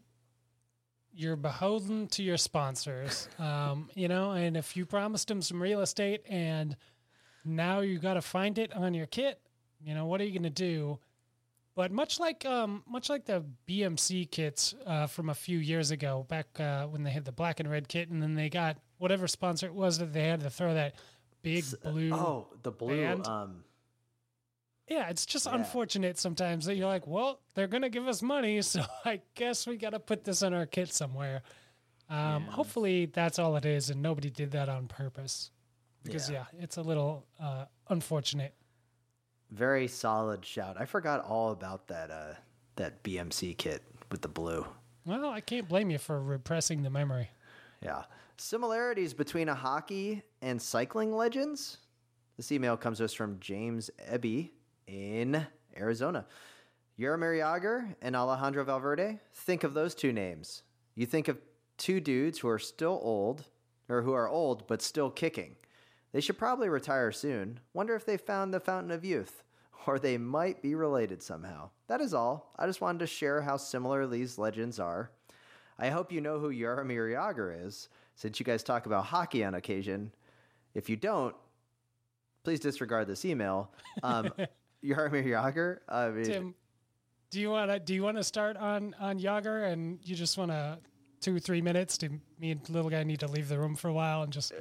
C: you're beholden to your sponsors. Um, you know, and if you promised them some real estate and now you got to find it on your kit, you know, what are you going to do? But much like um, much like the BMC kits uh, from a few years ago, back uh, when they had the black and red kit, and then they got whatever sponsor it was that they had to throw that big blue.
A: Oh, the blue. Um,
C: Yeah, it's just
A: Yeah.
C: unfortunate sometimes that you're like, well, they're gonna give us money, so I guess we got to put this in our kit somewhere. Um, Hopefully, that's all it is, and nobody did that on purpose. Because yeah,
A: Yeah.
C: it's a little uh, unfortunate.
A: Very solid shout. I forgot all about that. Uh, that BMC kit with the blue.
C: Well, I can't blame you for repressing the memory.
A: Yeah. Similarities between a hockey and cycling legends. This email comes to us from James Ebby in Arizona. Jaromir Jagr and Alejandro Valverde. Think of those two names. You think of two dudes who are still old, or who are old but still kicking. They should probably retire soon. Wonder if they found the fountain of youth, or they might be related somehow. That is all. I just wanted to share how similar these legends are. I hope you know who Jaromir Jagr is, since you guys talk about hockey on occasion. If you don't, please disregard this email. Um, Jaromir Jagr. I mean,
C: Tim, do you want to do you want to start on on Jagr, and you just want to two three minutes? Do me and little guy need to leave the room for a while and just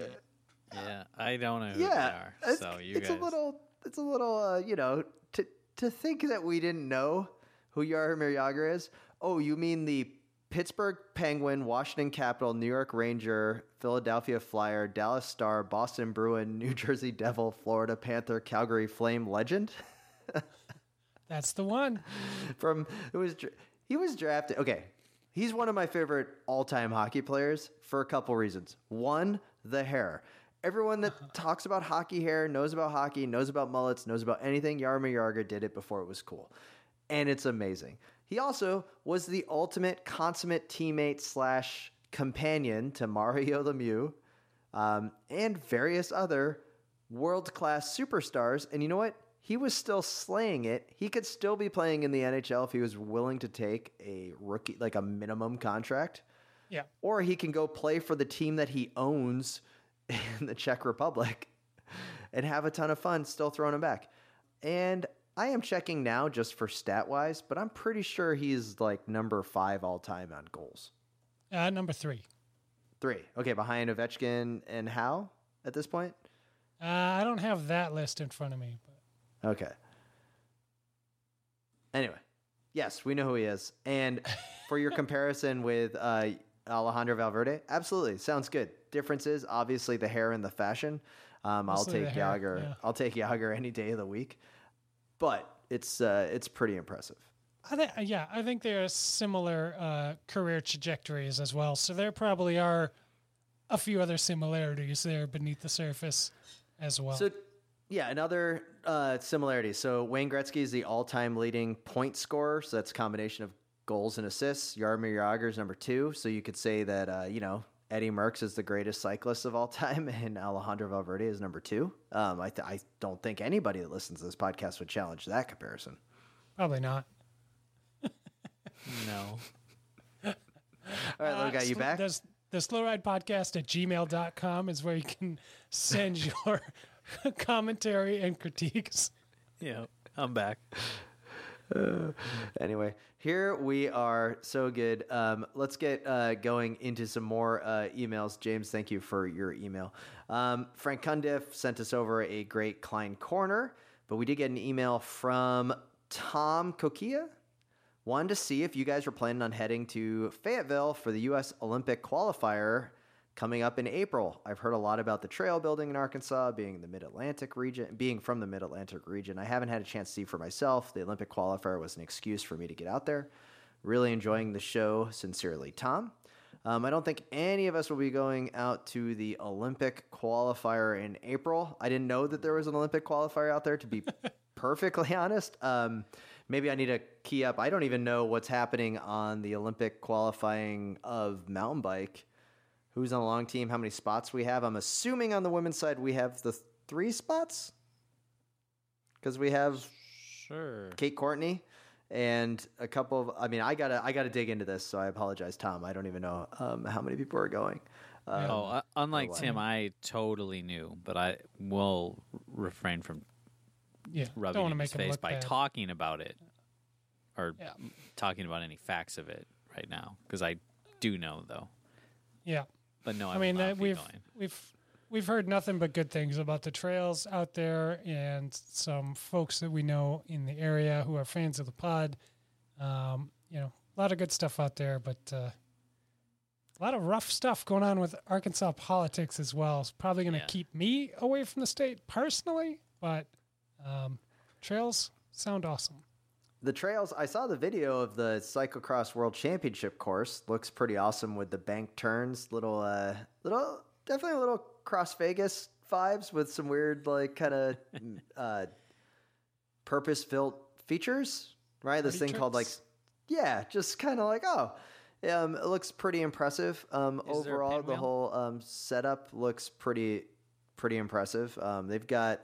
B: Yeah, I don't know who
A: yeah,
B: they are.
A: it's,
B: So you
A: it's
B: guys.
A: a little, it's a little, uh, you know, to to think that we didn't know who Jaromir Jagr is. Oh, you mean the Pittsburgh Penguin, Washington Capital, New York Ranger, Philadelphia Flyer, Dallas Star, Boston Bruin, New Jersey Devil, Florida Panther, Calgary Flame legend.
C: that's the one.
A: from it was he was drafted. Okay, he's one of my favorite all-time hockey players for a couple reasons. One, the hair. Everyone that talks about hockey hair knows about hockey, knows about mullets, knows about anything. Jaromir Jagr did it before it was cool, and it's amazing. He also was the ultimate consummate teammate slash companion to Mario Lemieux um, and various other world class superstars. And you know what? He was still slaying it. He could still be playing in the NHL if he was willing to take a rookie, like a minimum contract.
C: Yeah.
A: Or he can go play for the team that he owns in the Czech Republic and have a ton of fun still throwing him back. And I am checking now just for stat wise, but I'm pretty sure he's like number five all time on goals.
C: Uh, number three.
A: Three. Okay, behind Ovechkin and Howe at this point.
C: Uh, I don't have that list in front of me. But
A: Okay. Anyway, yes, we know who he is. And for your comparison with uh, Alejandro Valverde, absolutely sounds good. Differences, obviously, the hair and the fashion. Um, I'll take Jagr.
C: yeah.
A: I'll take Jagr any day of the week. But it's uh, it's pretty impressive.
C: I think, yeah, I think there are similar uh, career trajectories as well. So there probably are a few other similarities there beneath the surface as well.
A: So, yeah, another uh, similarity. So Wayne Gretzky is the all-time leading point scorer. So that's a combination of goals and assists. Jaromir Jagr is number two. So you could say that uh, you know Eddie Merckx is the greatest cyclist of all time, and Alejandro Valverde is number two. Um, I, th- I don't think anybody that listens to this podcast would challenge that comparison.
C: probably not.
B: No.
A: All right,
C: Uh,
A: Lou, got you
C: sl-
A: back.
C: There's the slow ride podcast at gmail.com is where you can send your commentary and critiques.
B: Yeah, I'm back.
A: Anyway, here we are. So good. Um, let's get uh, going into some more uh, emails. James, thank you for your email. Um, Frank Cundiff sent us over a great Klein corner, but we did get an email from Tom Kokia. Wanted to see if you guys were planning on heading to Fayetteville for the U.S. Olympic qualifier coming up in April. I've heard a lot about the trail building in Arkansas, being in the Mid Atlantic region, being from the Mid Atlantic region. I haven't had a chance to see for myself. The Olympic qualifier was an excuse for me to get out there. Really enjoying the show. Sincerely, Tom. Um, I don't think any of us will be going out to the Olympic qualifier in April. I didn't know that there was an Olympic qualifier out there, to be perfectly honest. Um, maybe I need to key up. I don't even know what's happening on the Olympic qualifying of mountain bike. Who's on the long team? How many spots we have? I'm assuming on the women's side we have the three spots because we have
B: Sure.
A: Kate Courtney and a couple of. I mean, I gotta I gotta dig into this, so I apologize, Tom. I don't even know um, how many people are going. Um,
B: Oh, uh, unlike. Tim, I totally knew, but I will refrain from
C: Yeah,
B: rubbing
C: don't
B: it in
C: make
B: his face by
C: bad.
B: talking about it or
C: Yeah.
B: talking about any facts of it right now because I do know though.
C: Yeah,
B: But no, I,
C: I mean
B: will
C: uh,
B: not be
C: we've
B: going.
C: we've we've heard nothing but good things about the trails out there, and some folks that we know in the area who are fans of the pod. Um, you know, a lot of good stuff out there, but uh, a lot of rough stuff going on with Arkansas politics as well. It's probably going to
B: Yeah.
C: keep me away from the state personally, but um, trails sound awesome.
A: The trails, I saw the video of the cyclocross world championship course. Looks pretty awesome with the bank turns, little, uh, little, definitely a little cross Vegas vibes with some weird, like, kind of, uh, purpose built features, right? This
C: Party
A: thing called, like, yeah, just kind of like, oh, um, it looks pretty impressive. Um,
B: Is
A: overall, the whole um, setup looks pretty, pretty impressive. Um, they've got,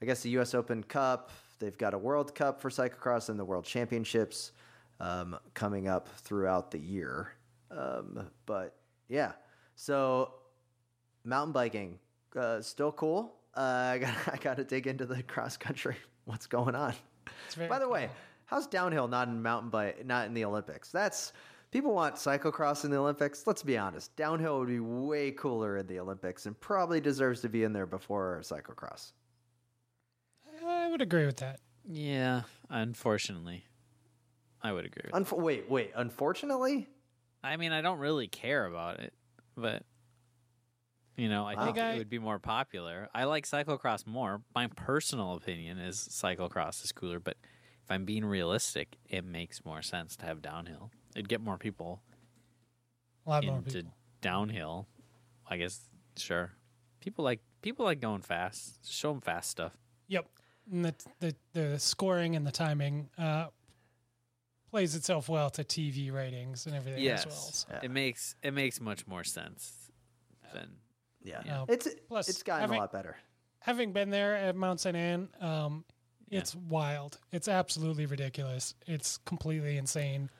A: I guess, the U.S. Open Cup. They've got a World Cup for cyclocross and the World Championships um, coming up throughout the year. Um, but yeah, so mountain biking uh, still cool. Uh, I got I got to dig into the cross country. What's going on? By the way, how's downhill not in mountain bike, not in the Olympics? That's people want cyclocross in the Olympics. Let's be honest, downhill would be way cooler in the Olympics and probably deserves to be in there before cyclocross.
C: I would agree with that.
B: Yeah, unfortunately, I would agree. With
A: Unf- wait, wait. Unfortunately,
B: I mean, I don't really care about it, but you know, I
A: Wow.
B: think
C: Hey,
B: it would be more popular. I like cyclocross more. My personal opinion is cyclocross is cooler, but if I'm being realistic, it makes more sense to have downhill. It'd get more people
C: A lot more
B: into
C: people.
B: downhill. I guess sure. People like people like going fast. Show them fast stuff.
C: Yep. And the, the the scoring and the timing uh, plays itself well to TV ratings and everything as well. So,
A: Yeah.
B: It makes it makes much more sense than
A: yeah,
C: Yeah.
A: it's
C: Plus,
A: it's gotten
C: having-
A: a lot better.
C: having been there at Mont-Sainte-Anne, um,
B: Yeah.
C: it's wild. It's absolutely ridiculous. It's completely insane.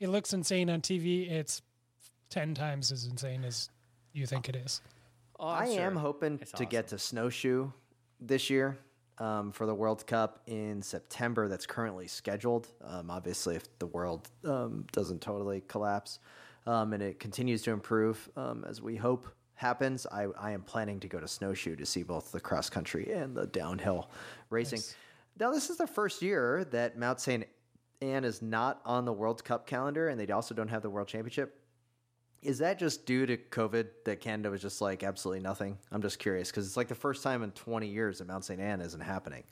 C: It looks insane on TV. It's ten times as insane as you think it is.
B: Oh,
A: I am hoping
B: It's
A: to get to snowshoe this year um, for the World Cup in September. That's currently scheduled. Um, obviously, if the world um, doesn't totally collapse um, and it continues to improve um, as we hope happens, I, I am planning to go to Snowshoe to see both the cross country and the downhill racing.
C: Nice.
A: Now, this is the first year that Mount St. Anne is not on the World Cup calendar, and they also don't have the World Championship. Is that just due to COVID that Canada was just like absolutely nothing? I'm just curious because it's like the first time in 20 years that Mont-Sainte-Anne isn't happening.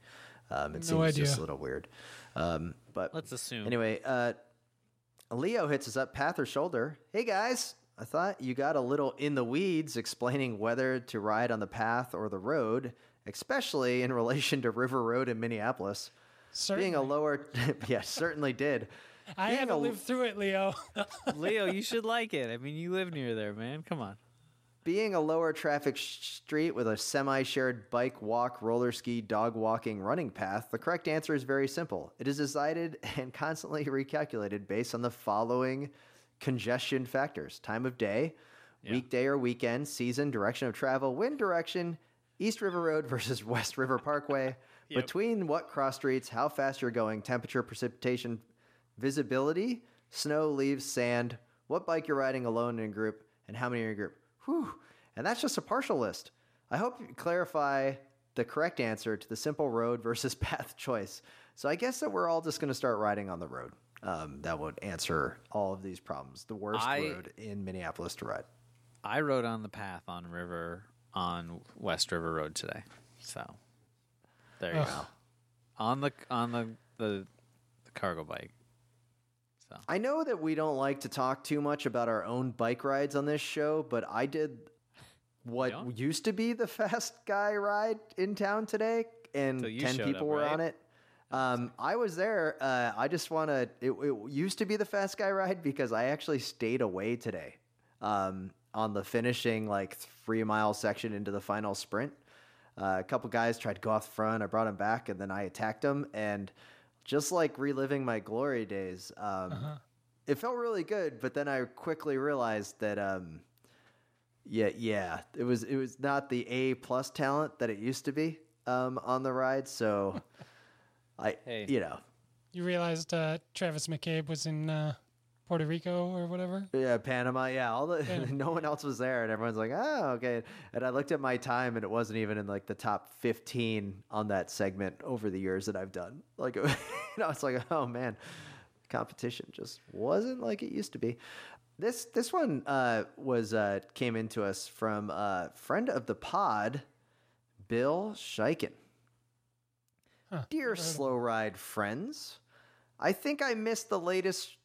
A: Um, it
C: No
A: seems just a little weird. Um, but
B: Let's assume.
A: Anyway, uh, Leo hits us up, path or shoulder. Hey guys, I thought you got a little in the weeds explaining whether to ride on the path or the road, especially in relation to River Road in Minneapolis.
C: Certainly.
A: Being a lower, yeah, certainly did.
C: I
A: being
C: had to
A: a-
C: live through it, Leo.
B: Leo, you should like it. I mean, you live near there, man. Come on.
A: Being a lower traffic sh- street with a semi shared bike, walk, roller ski, dog walking, running path, the correct answer is very simple. It is decided and constantly recalculated based on the following congestion factors time of day, weekday or weekend, season, direction of travel, wind direction, East River Road versus West River Parkway, between what cross streets, how fast you're going, temperature, precipitation, visibility, snow, leaves, sand, what bike you're riding alone in a group, and how many are in a group. Whew. And that's just a partial list. I hope you clarify the correct answer to the simple road versus path choice. So I guess that we're all just going to start riding on the road. Um, that would answer all of these problems. The worst
B: I-
A: road in Minneapolis to ride.
B: I rode on the path on River on West River Road today. So there you
C: Ugh.
B: go. On the on the, the the cargo bike. So
A: I know that we don't like to talk too much about our own bike rides on this show, but I did what
B: don't?
A: used to be the fast guy ride in town today, and 10 people
B: up,
A: were
B: right?
A: on it. Um, I was there. Uh, I just want to. It, it used to be the fast guy ride because I actually stayed away today um, on the finishing like three mile section into the final sprint. Uh, a couple guys tried to go off the front. I brought them back, and then I attacked them. And just like reliving my glory days, um, it felt really good. But then I quickly realized that, um, yeah, yeah, it was it was not the A plus talent that it used to be um, on the ride. So I,
B: Hey.
A: you know,
C: you realized uh, Travis McCabe was in uh, Puerto Rico or whatever?
A: Yeah, Panama. Yeah, all the
C: Yeah.
A: no one else was there, and everyone's like, "Oh, okay." And I looked at my time, and it wasn't even in like the top fifteen on that segment over the years that I've done. Like, you know, it's like, oh man, competition just wasn't like it used to be. This this one uh, was uh, came into us from a friend of the pod, Bill Scheiken.
C: Huh,
A: Dear
C: never heard of
A: slow ride friends, I think I missed the latest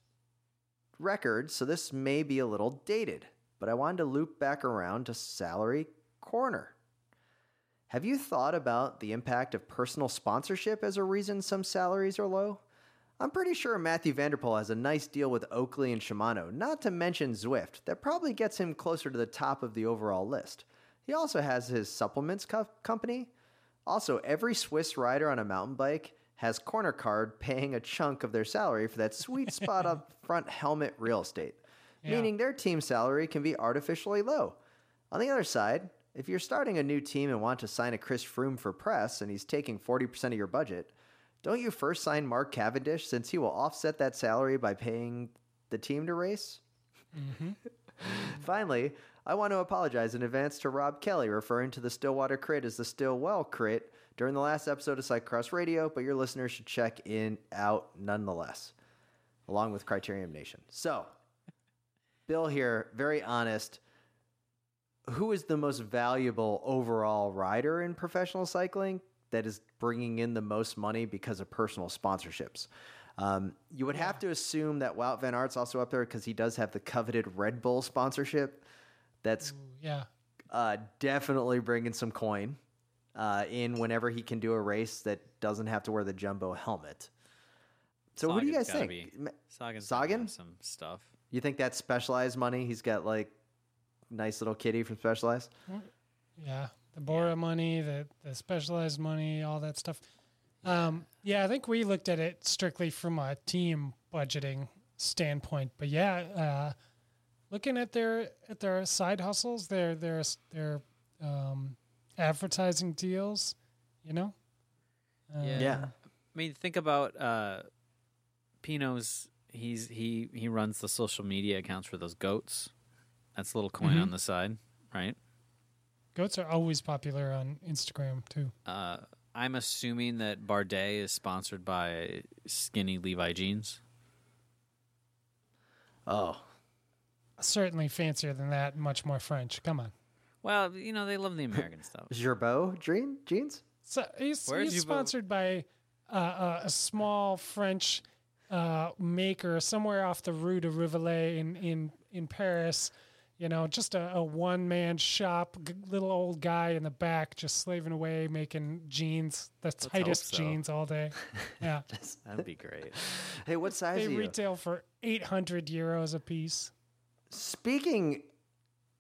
A: record, so this may be a little dated, but I wanted to loop back around to Salary Corner. Have you thought about the impact of personal sponsorship as a reason some salaries are low? I'm pretty sure Mathieu van der Poel has a nice deal with Oakley and Shimano, not to mention Zwift, that probably gets him closer to the top of the overall list. He also has his supplements co- company. Also, every Swiss rider on a mountain bike has Cornercard paying a chunk of their salary for that sweet spot up front helmet real estate,
C: Yeah.
A: meaning their team salary can be artificially low. On the other side, if you're starting a new team and want to sign a Chris Froome for press and he's taking 40% of your budget, don't you first sign Mark Cavendish since he will offset that salary by paying the team to race? Mm-hmm. Finally, I want to apologize in advance to Rob Kelly, referring to the Stillwater crit as the Stillwell crit during the last episode of Cyclocross Radio, but your listeners should check in out nonetheless, along with Criterium Nation. So, Bill here, very honest. Who is the most valuable overall rider in professional cycling that is bringing in the most money because of personal sponsorships? Um, you would have to assume that Wout Van Aert's also up there because he does have the coveted Red Bull sponsorship. That's
C: Ooh, yeah.
A: uh, definitely bringing some coin uh, in whenever he can do a race that doesn't have to wear the jumbo helmet. So, what do you guys think?
B: be-
A: Ma-
B: Sagan's
A: Sagan?
B: some stuff.
A: You think that's specialized money? He's got like nice little kitty from Specialized.
C: Yeah, the Bora money, the the specialized money, all that stuff. Um, yeah, I think we looked at it strictly from a team budgeting standpoint. But yeah, uh, looking at their at their side hustles, their their their um, advertising deals, you know. Uh,
A: Yeah.
B: I mean, think about uh, Pinot's. He's he he runs the social media accounts for those goats. That's a little coin
A: Mm-hmm.
B: on the side, right?
C: Goats are always popular on Instagram too.
B: Uh, I'm assuming that Bardet is sponsored by skinny Levi jeans.
A: Oh,
C: Certainly fancier than that, much more French. Come on.
B: Well, you know they love the American stuff.
A: Gerbeau jean jeans.
C: So he's,
B: Where's
C: he's
B: you
C: sponsored by uh, uh, a small French uh, maker somewhere off the Rue de Rivoli in, in, in Paris. You know, just a, a one man shop, g- little old guy in the back just slaving away making jeans, the
B: hope
C: tightest
B: so.
C: jeans all day. Yeah.
B: That'd be great.
A: Hey, what size
C: they
A: are you?
C: retail for 800 euros a piece.
A: Speaking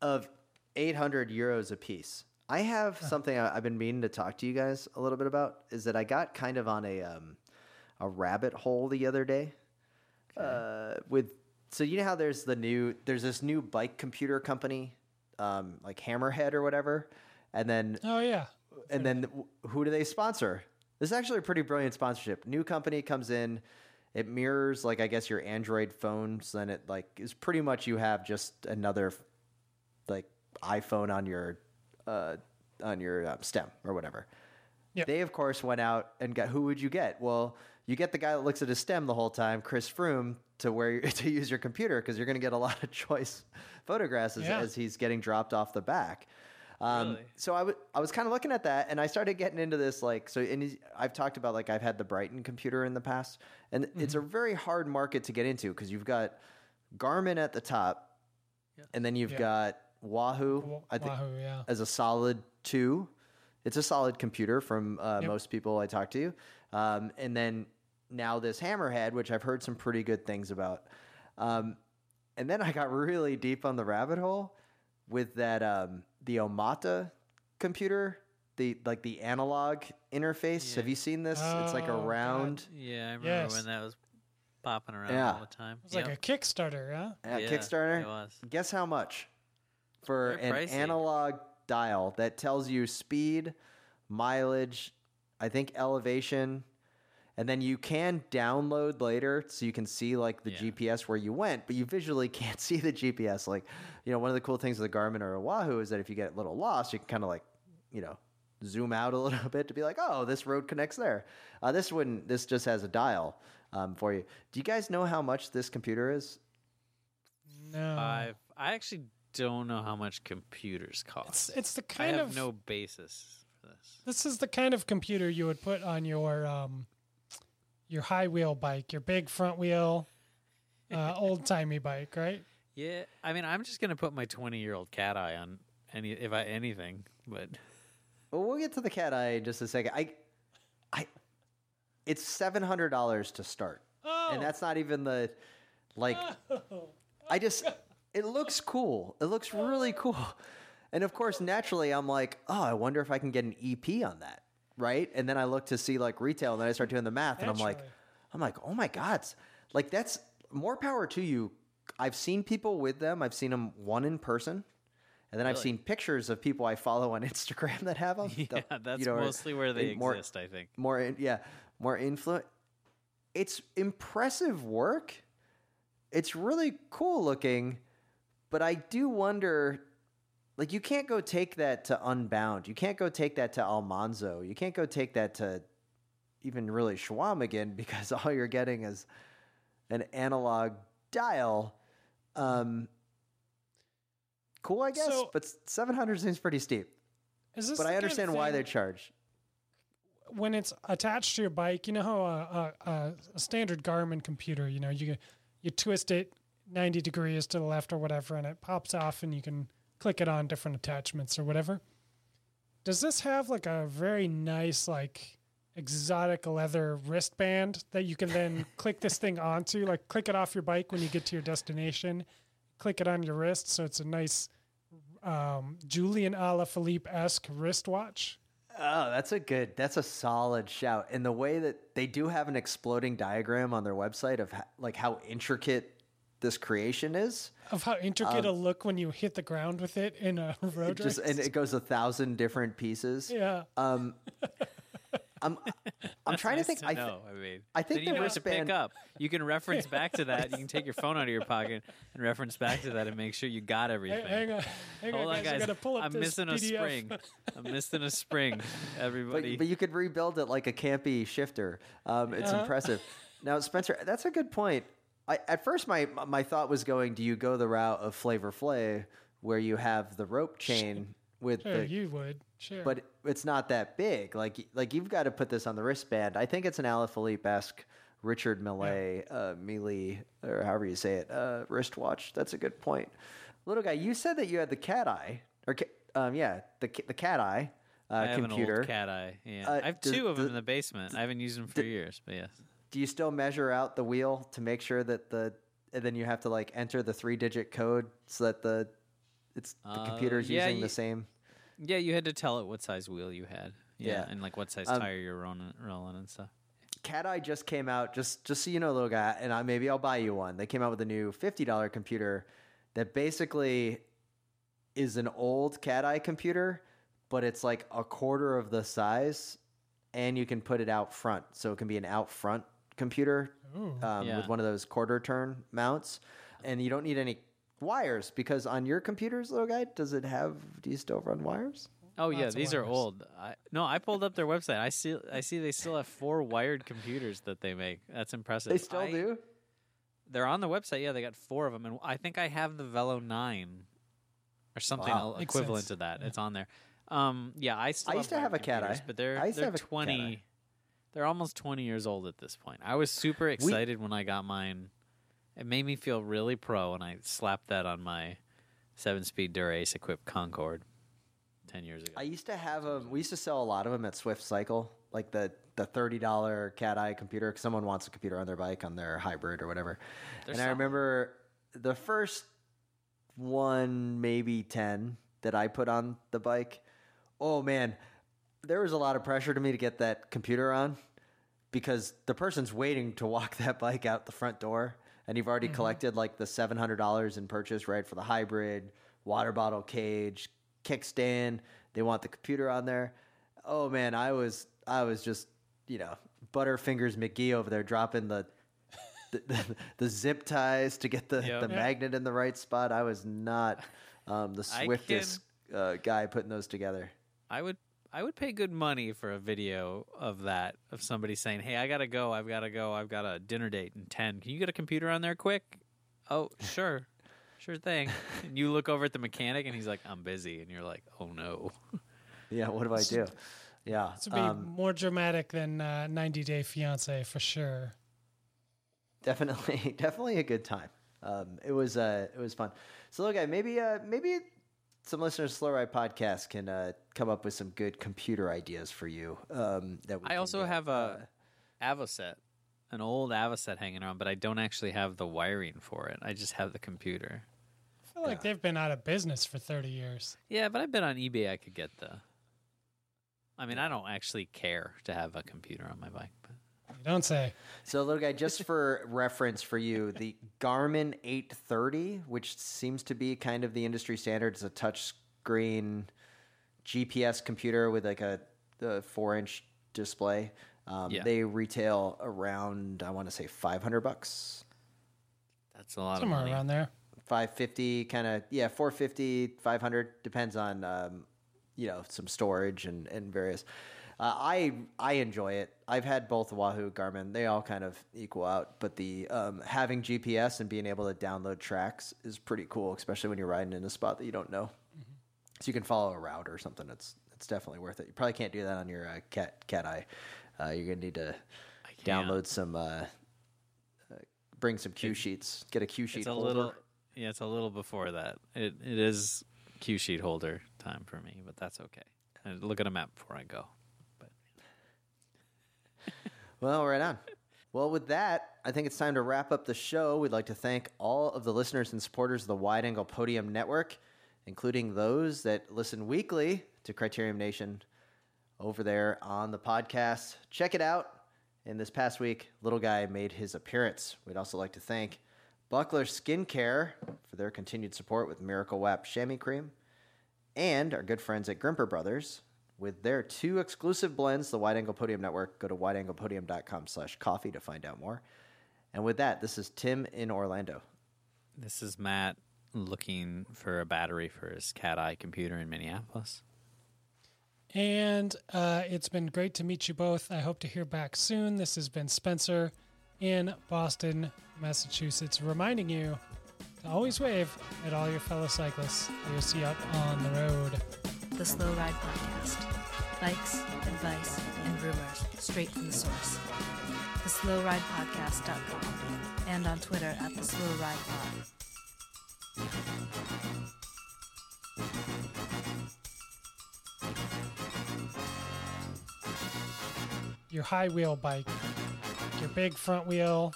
A: of 800 euros a piece, I have something I- I've been meaning to talk to you guys a little bit about. Is that I got kind of on a um, a rabbit hole the other day. Uh, with so you know how there's the new there's this new bike computer company, um, like Hammerhead or whatever, and then
C: Oh, yeah.
A: and then wh- who do they sponsor? This is actually a pretty brilliant sponsorship. New company comes in, it mirrors like I guess your Android phones. Then it like is pretty much you have just another iPhone on your uh, on your uh, stem or whatever.
C: Yep.
A: They of course went out and got who would you get? Well, you get the guy that looks at his stem the whole time, Chris Froome, to where to use your computer because you're going to get a lot of choice photographs as,
C: Yeah.
A: as he's getting dropped off the back. Um,
B: Really?
A: So I w- I was kind of looking at that, and I started getting into this like so. And I've talked about like I've had the Bryton computer in the past, and it's a very hard market to get into because you've got Garmin at the top, and then you've
C: Yeah.
A: got Wahoo. I think
C: Wahoo, yeah.
A: as a solid two. It's a solid computer from uh,
C: Yep.
A: most people I talk to. Um, and then now this Hammerhead, which I've heard some pretty good things about. Um, and then I got really deep on the rabbit hole with that um, the Omata computer, the like the analog interface. Have you seen this? it's like a
C: Oh, God.
A: round
B: Yeah, I remember
C: Yes.
B: when that was popping around
A: Yeah.
B: all the time.
C: it It's like a Kickstarter, huh?
A: uh,
B: Yeah,
A: Kickstarter.
B: it was.
A: Guess how much for
B: Very
A: an
B: pricey.
A: analog dial that tells you speed, mileage, I think elevation, and then you can download later so you can see like the
B: Yeah.
A: GPS where you went, but you visually can't see the GPS. Like, you know, one of the cool things with the Garmin or Wahoo is that if you get a little lost, you can kind of like, you know, zoom out a little bit to be like, oh, this road connects there. Uh, this wouldn't. This just has a dial um, for you. Do you guys know how much this computer is?
C: No.
B: I've, I actually don't know how much computers cost.
C: It's, it's the
B: I
C: kind
B: have
C: of
B: no basis for this.
C: This is the kind of computer you would put on your um, your high wheel bike, your big front wheel, uh, old timey bike, right?
B: Yeah, I mean, I'm just gonna put my 20 year old cat eye on any if I anything, but
A: Well, we'll get to the cat eye in just a second. I, I, it's seven hundred dollars to start,
C: Oh.
A: and that's not even the, like, I just, it looks cool. It looks really cool, and of course, naturally, I'm like, oh, I wonder if I can get an EP on that, right? And then I look to see like retail, and then I start doing the math, and I'm like, I'm like, oh my god, like that's more power to you. I've seen people with them. I've seen them one in person. And then I've seen pictures of people I follow on Instagram that have them.
B: yeah, that's mostly where they
A: more,
B: exist. I think.
A: More, in, yeah, more influent. It's impressive work. It's really cool looking, but I do wonder. Like you can't go take that to Unbound. You can't go take that to Almanzo. You can't go take that to even really Chequamegon because all you're getting is an analog dial. Um, cool, I guess,
C: So-
A: but 700 seems pretty steep.
C: Is this
A: But I
C: kind of
A: understand why they charge.
C: when it's attached to your bike? You know how a, a, a, a standard Garmin computer, you know, you you twist it ninety degrees to the left or whatever, and it pops off, and you can click it on different attachments or whatever. Does this have like a very nice like exotic leather wristband that you can then click this thing onto like click it off your bike when you get to your destination click it on your wrist so it's a nice um, julian alaphilippe esque wristwatch
A: Oh, that's a good. That's a solid shout. And the way that they do have an exploding diagram on their website of like how intricate this creation is.
C: of how intricate it'll look when you hit the ground with it in a road
A: just
C: race.
A: and it goes a thousand different pieces.
C: yeah
A: Um, I'm I'm trying
B: nice
A: to think.
B: To
A: I, th-
B: know. I mean,
A: I think the
B: you don't to pick up. You can reference back to that. You can take your phone out of your pocket and reference back to that and make sure you got everything.
C: Hang, hang on, hang
B: Hold
C: on,
B: on,
C: guys. I
B: guys.
C: gotta pull up
B: I'm
C: this
B: missing a spring. I'm missing a spring.
A: but,
B: Everybody.
A: but you could rebuild it like a campy shifter. Um, it's
C: Uh-huh.
A: impressive. Now, Spencer, that's a good point. I, at first, my my thought was going, do you go the route of Flavor Flav, where you have the rope chain with
C: Sure,
A: the
C: you would. Sure.
A: but it's not that big. Like like you've got to put this on the wristband. I think it's an Alaphilippe esque Richard Millet, uh, Mealy, or however you say it, uh, wristwatch. That's a good point. Little guy, you said that you had the cat eye, or ca- um, yeah, the the cat eye uh,
B: I have
A: computer.
B: an old cat eye. Yeah,
A: Uh,
B: I have
A: does
B: two of them
A: the-
B: in the basement. I haven't used them for years, but yes.
A: Do you still measure out the wheel to make sure that the and then you have to like enter the three digit code so that the it's the
B: Uh,
A: computer's
B: yeah,
A: using
B: you-
A: the same.
B: Yeah, you had to tell it what size wheel you had. Yeah,
A: Yeah.
B: and like what size
A: Um,
B: tire you're rolling, rolling and stuff.
A: Cat Eye just came out. Just just so you know, little guy, and I, maybe I'll buy you one. They came out with a new fifty dollar computer that basically is an old Cat Eye computer, but it's like a quarter of the size, and you can put it out front, so it can be an out front computer um,
B: Yeah.
A: with one of those quarter turn mounts, and you don't need any wires because on your computers, little guy, does it have? Do you still run wires?
B: Oh yeah,
C: Lots of
B: these are old. I, no, I pulled up their website. I see. I see they still have four wired computers that they make. That's impressive.
A: They still
B: I-
A: do.
B: They're on the website. Yeah, they got four of them, and I think I have the Velo Nine or something
A: Wow.
B: equivalent to that. It's on there. Um, yeah, I still
A: I used to have a Cat Eye.
B: but they're
A: I used to
B: they're
A: have a Cat
B: twenty. They're almost twenty years old at this point. I was super excited when I got mine. It made me feel really pro, and I slapped that on my seven-speed Dura-Ace equipped Concorde ten years ago.
A: I used to have them. We used to sell a lot of them at Swift Cycle, like the the thirty dollar Cat Eye computer. 'cause someone wants a computer on their bike on their hybrid or whatever. And I remember the first one, maybe ten, that I put on the bike. Oh man, there was a lot of pressure to me to get that computer on because the person's waiting to walk that bike out the front door, and you've already collected like the seven hundred dollars in purchase, right, for the hybrid, water bottle cage, kickstand. They want the computer on there. Oh man, I was I was just you know Butterfingers McGee over there dropping the. The, the, the zip ties to get the,
B: Yep.
A: the
B: Yeah.
A: magnet in the right spot. I was not um, the swiftest uh, guy putting those together.
B: I would I would pay good money for a video of that of somebody saying, "Hey, I gotta go. I've gotta go. I've got a dinner date in ten. Can you get a computer on there quick?" Oh, sure, sure thing. And you look over at the mechanic, and he's like, "I'm busy," and you're like, "Oh no."
A: Yeah, what do I do? Yeah,
C: This would be
A: um,
C: more dramatic than uh, 90 Day Fiance for sure.
A: definitely, definitely a good time. Um, it was, uh, it was fun. So, look, guy, maybe, uh, maybe some listeners to Slow Ride Podcast can uh, come up with some good computer ideas for you. Um, that we
B: I also
A: get.
B: have
A: Uh,
B: a Avocet, an old Avocet hanging around, but I don't actually have the wiring for it. I just have the computer.
C: I feel like they've been out of business for 30 years.
B: Yeah, but I bet on eBay I could get the. I mean, I don't actually care to have a computer on my bike, but
C: You don't say.
A: So, little guy, just for reference for you, the Garmin 830, which seems to be kind of the industry standard, is a touch screen GPS computer with like a, a four inch display. Um,
B: Yeah.
A: They retail around, I want to say, 500 bucks,
B: that's a lot
C: Somewhere
B: of money.
C: around there.
A: 550, kind of, yeah, 450, 500, depends on, um, you know, some storage and, and various. Uh, I I enjoy it. I've had both Wahoo, Garmin. They all kind of equal out, but the um, having GPS and being able to download tracks is pretty cool, especially when you're riding in a spot that you don't know. So you can follow a route or something. It's it's definitely worth it. You probably can't do that on your uh, cat cat eye. Uh, you're gonna need to download some, uh, uh, bring some cue sheets, get a cue sheet
B: It's a
A: holder.
B: little, yeah, it's a little before that. It it is cue sheet holder time for me, but that's okay. I look at a map before I go. But
A: Well, right on. Well, with that, I think it's time to wrap up the show. We'd like to thank all of the listeners and supporters of the Wide Angle Podium Network, including those that listen weekly to Criterium Nation over there on the podcast. Check it out. And this past week, Little Guy made his appearance. We'd also like to thank Buckler Skincare for their continued support with Miracle Wap Chamois Cream and our good friends at Grimpeur Brothers with their two exclusive blends, the Wide Angle Podium Network. Go to wideanglepodium.com slash coffee to find out more. And with that, this is Tim in Orlando.
B: This is Matt looking for a battery for his cat eye computer in Minneapolis.
C: And uh, it's been great to meet you both. I hope to hear back soon. This has been Spencer in Boston, Massachusetts, reminding you to always wave at all your fellow cyclists that you'll see out on the road.
F: The Slow Ride Podcast. Bikes, advice, and rumors straight from the source. TheSlowRidePodcast.com and on Twitter at The Slow Ride Pod.
C: Your high wheel bike, your big front wheel.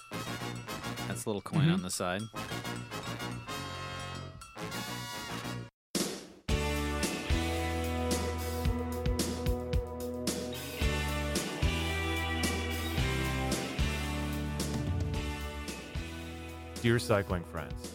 B: That's a little coin on mm-hmm. the side.
G: Dear cycling friends,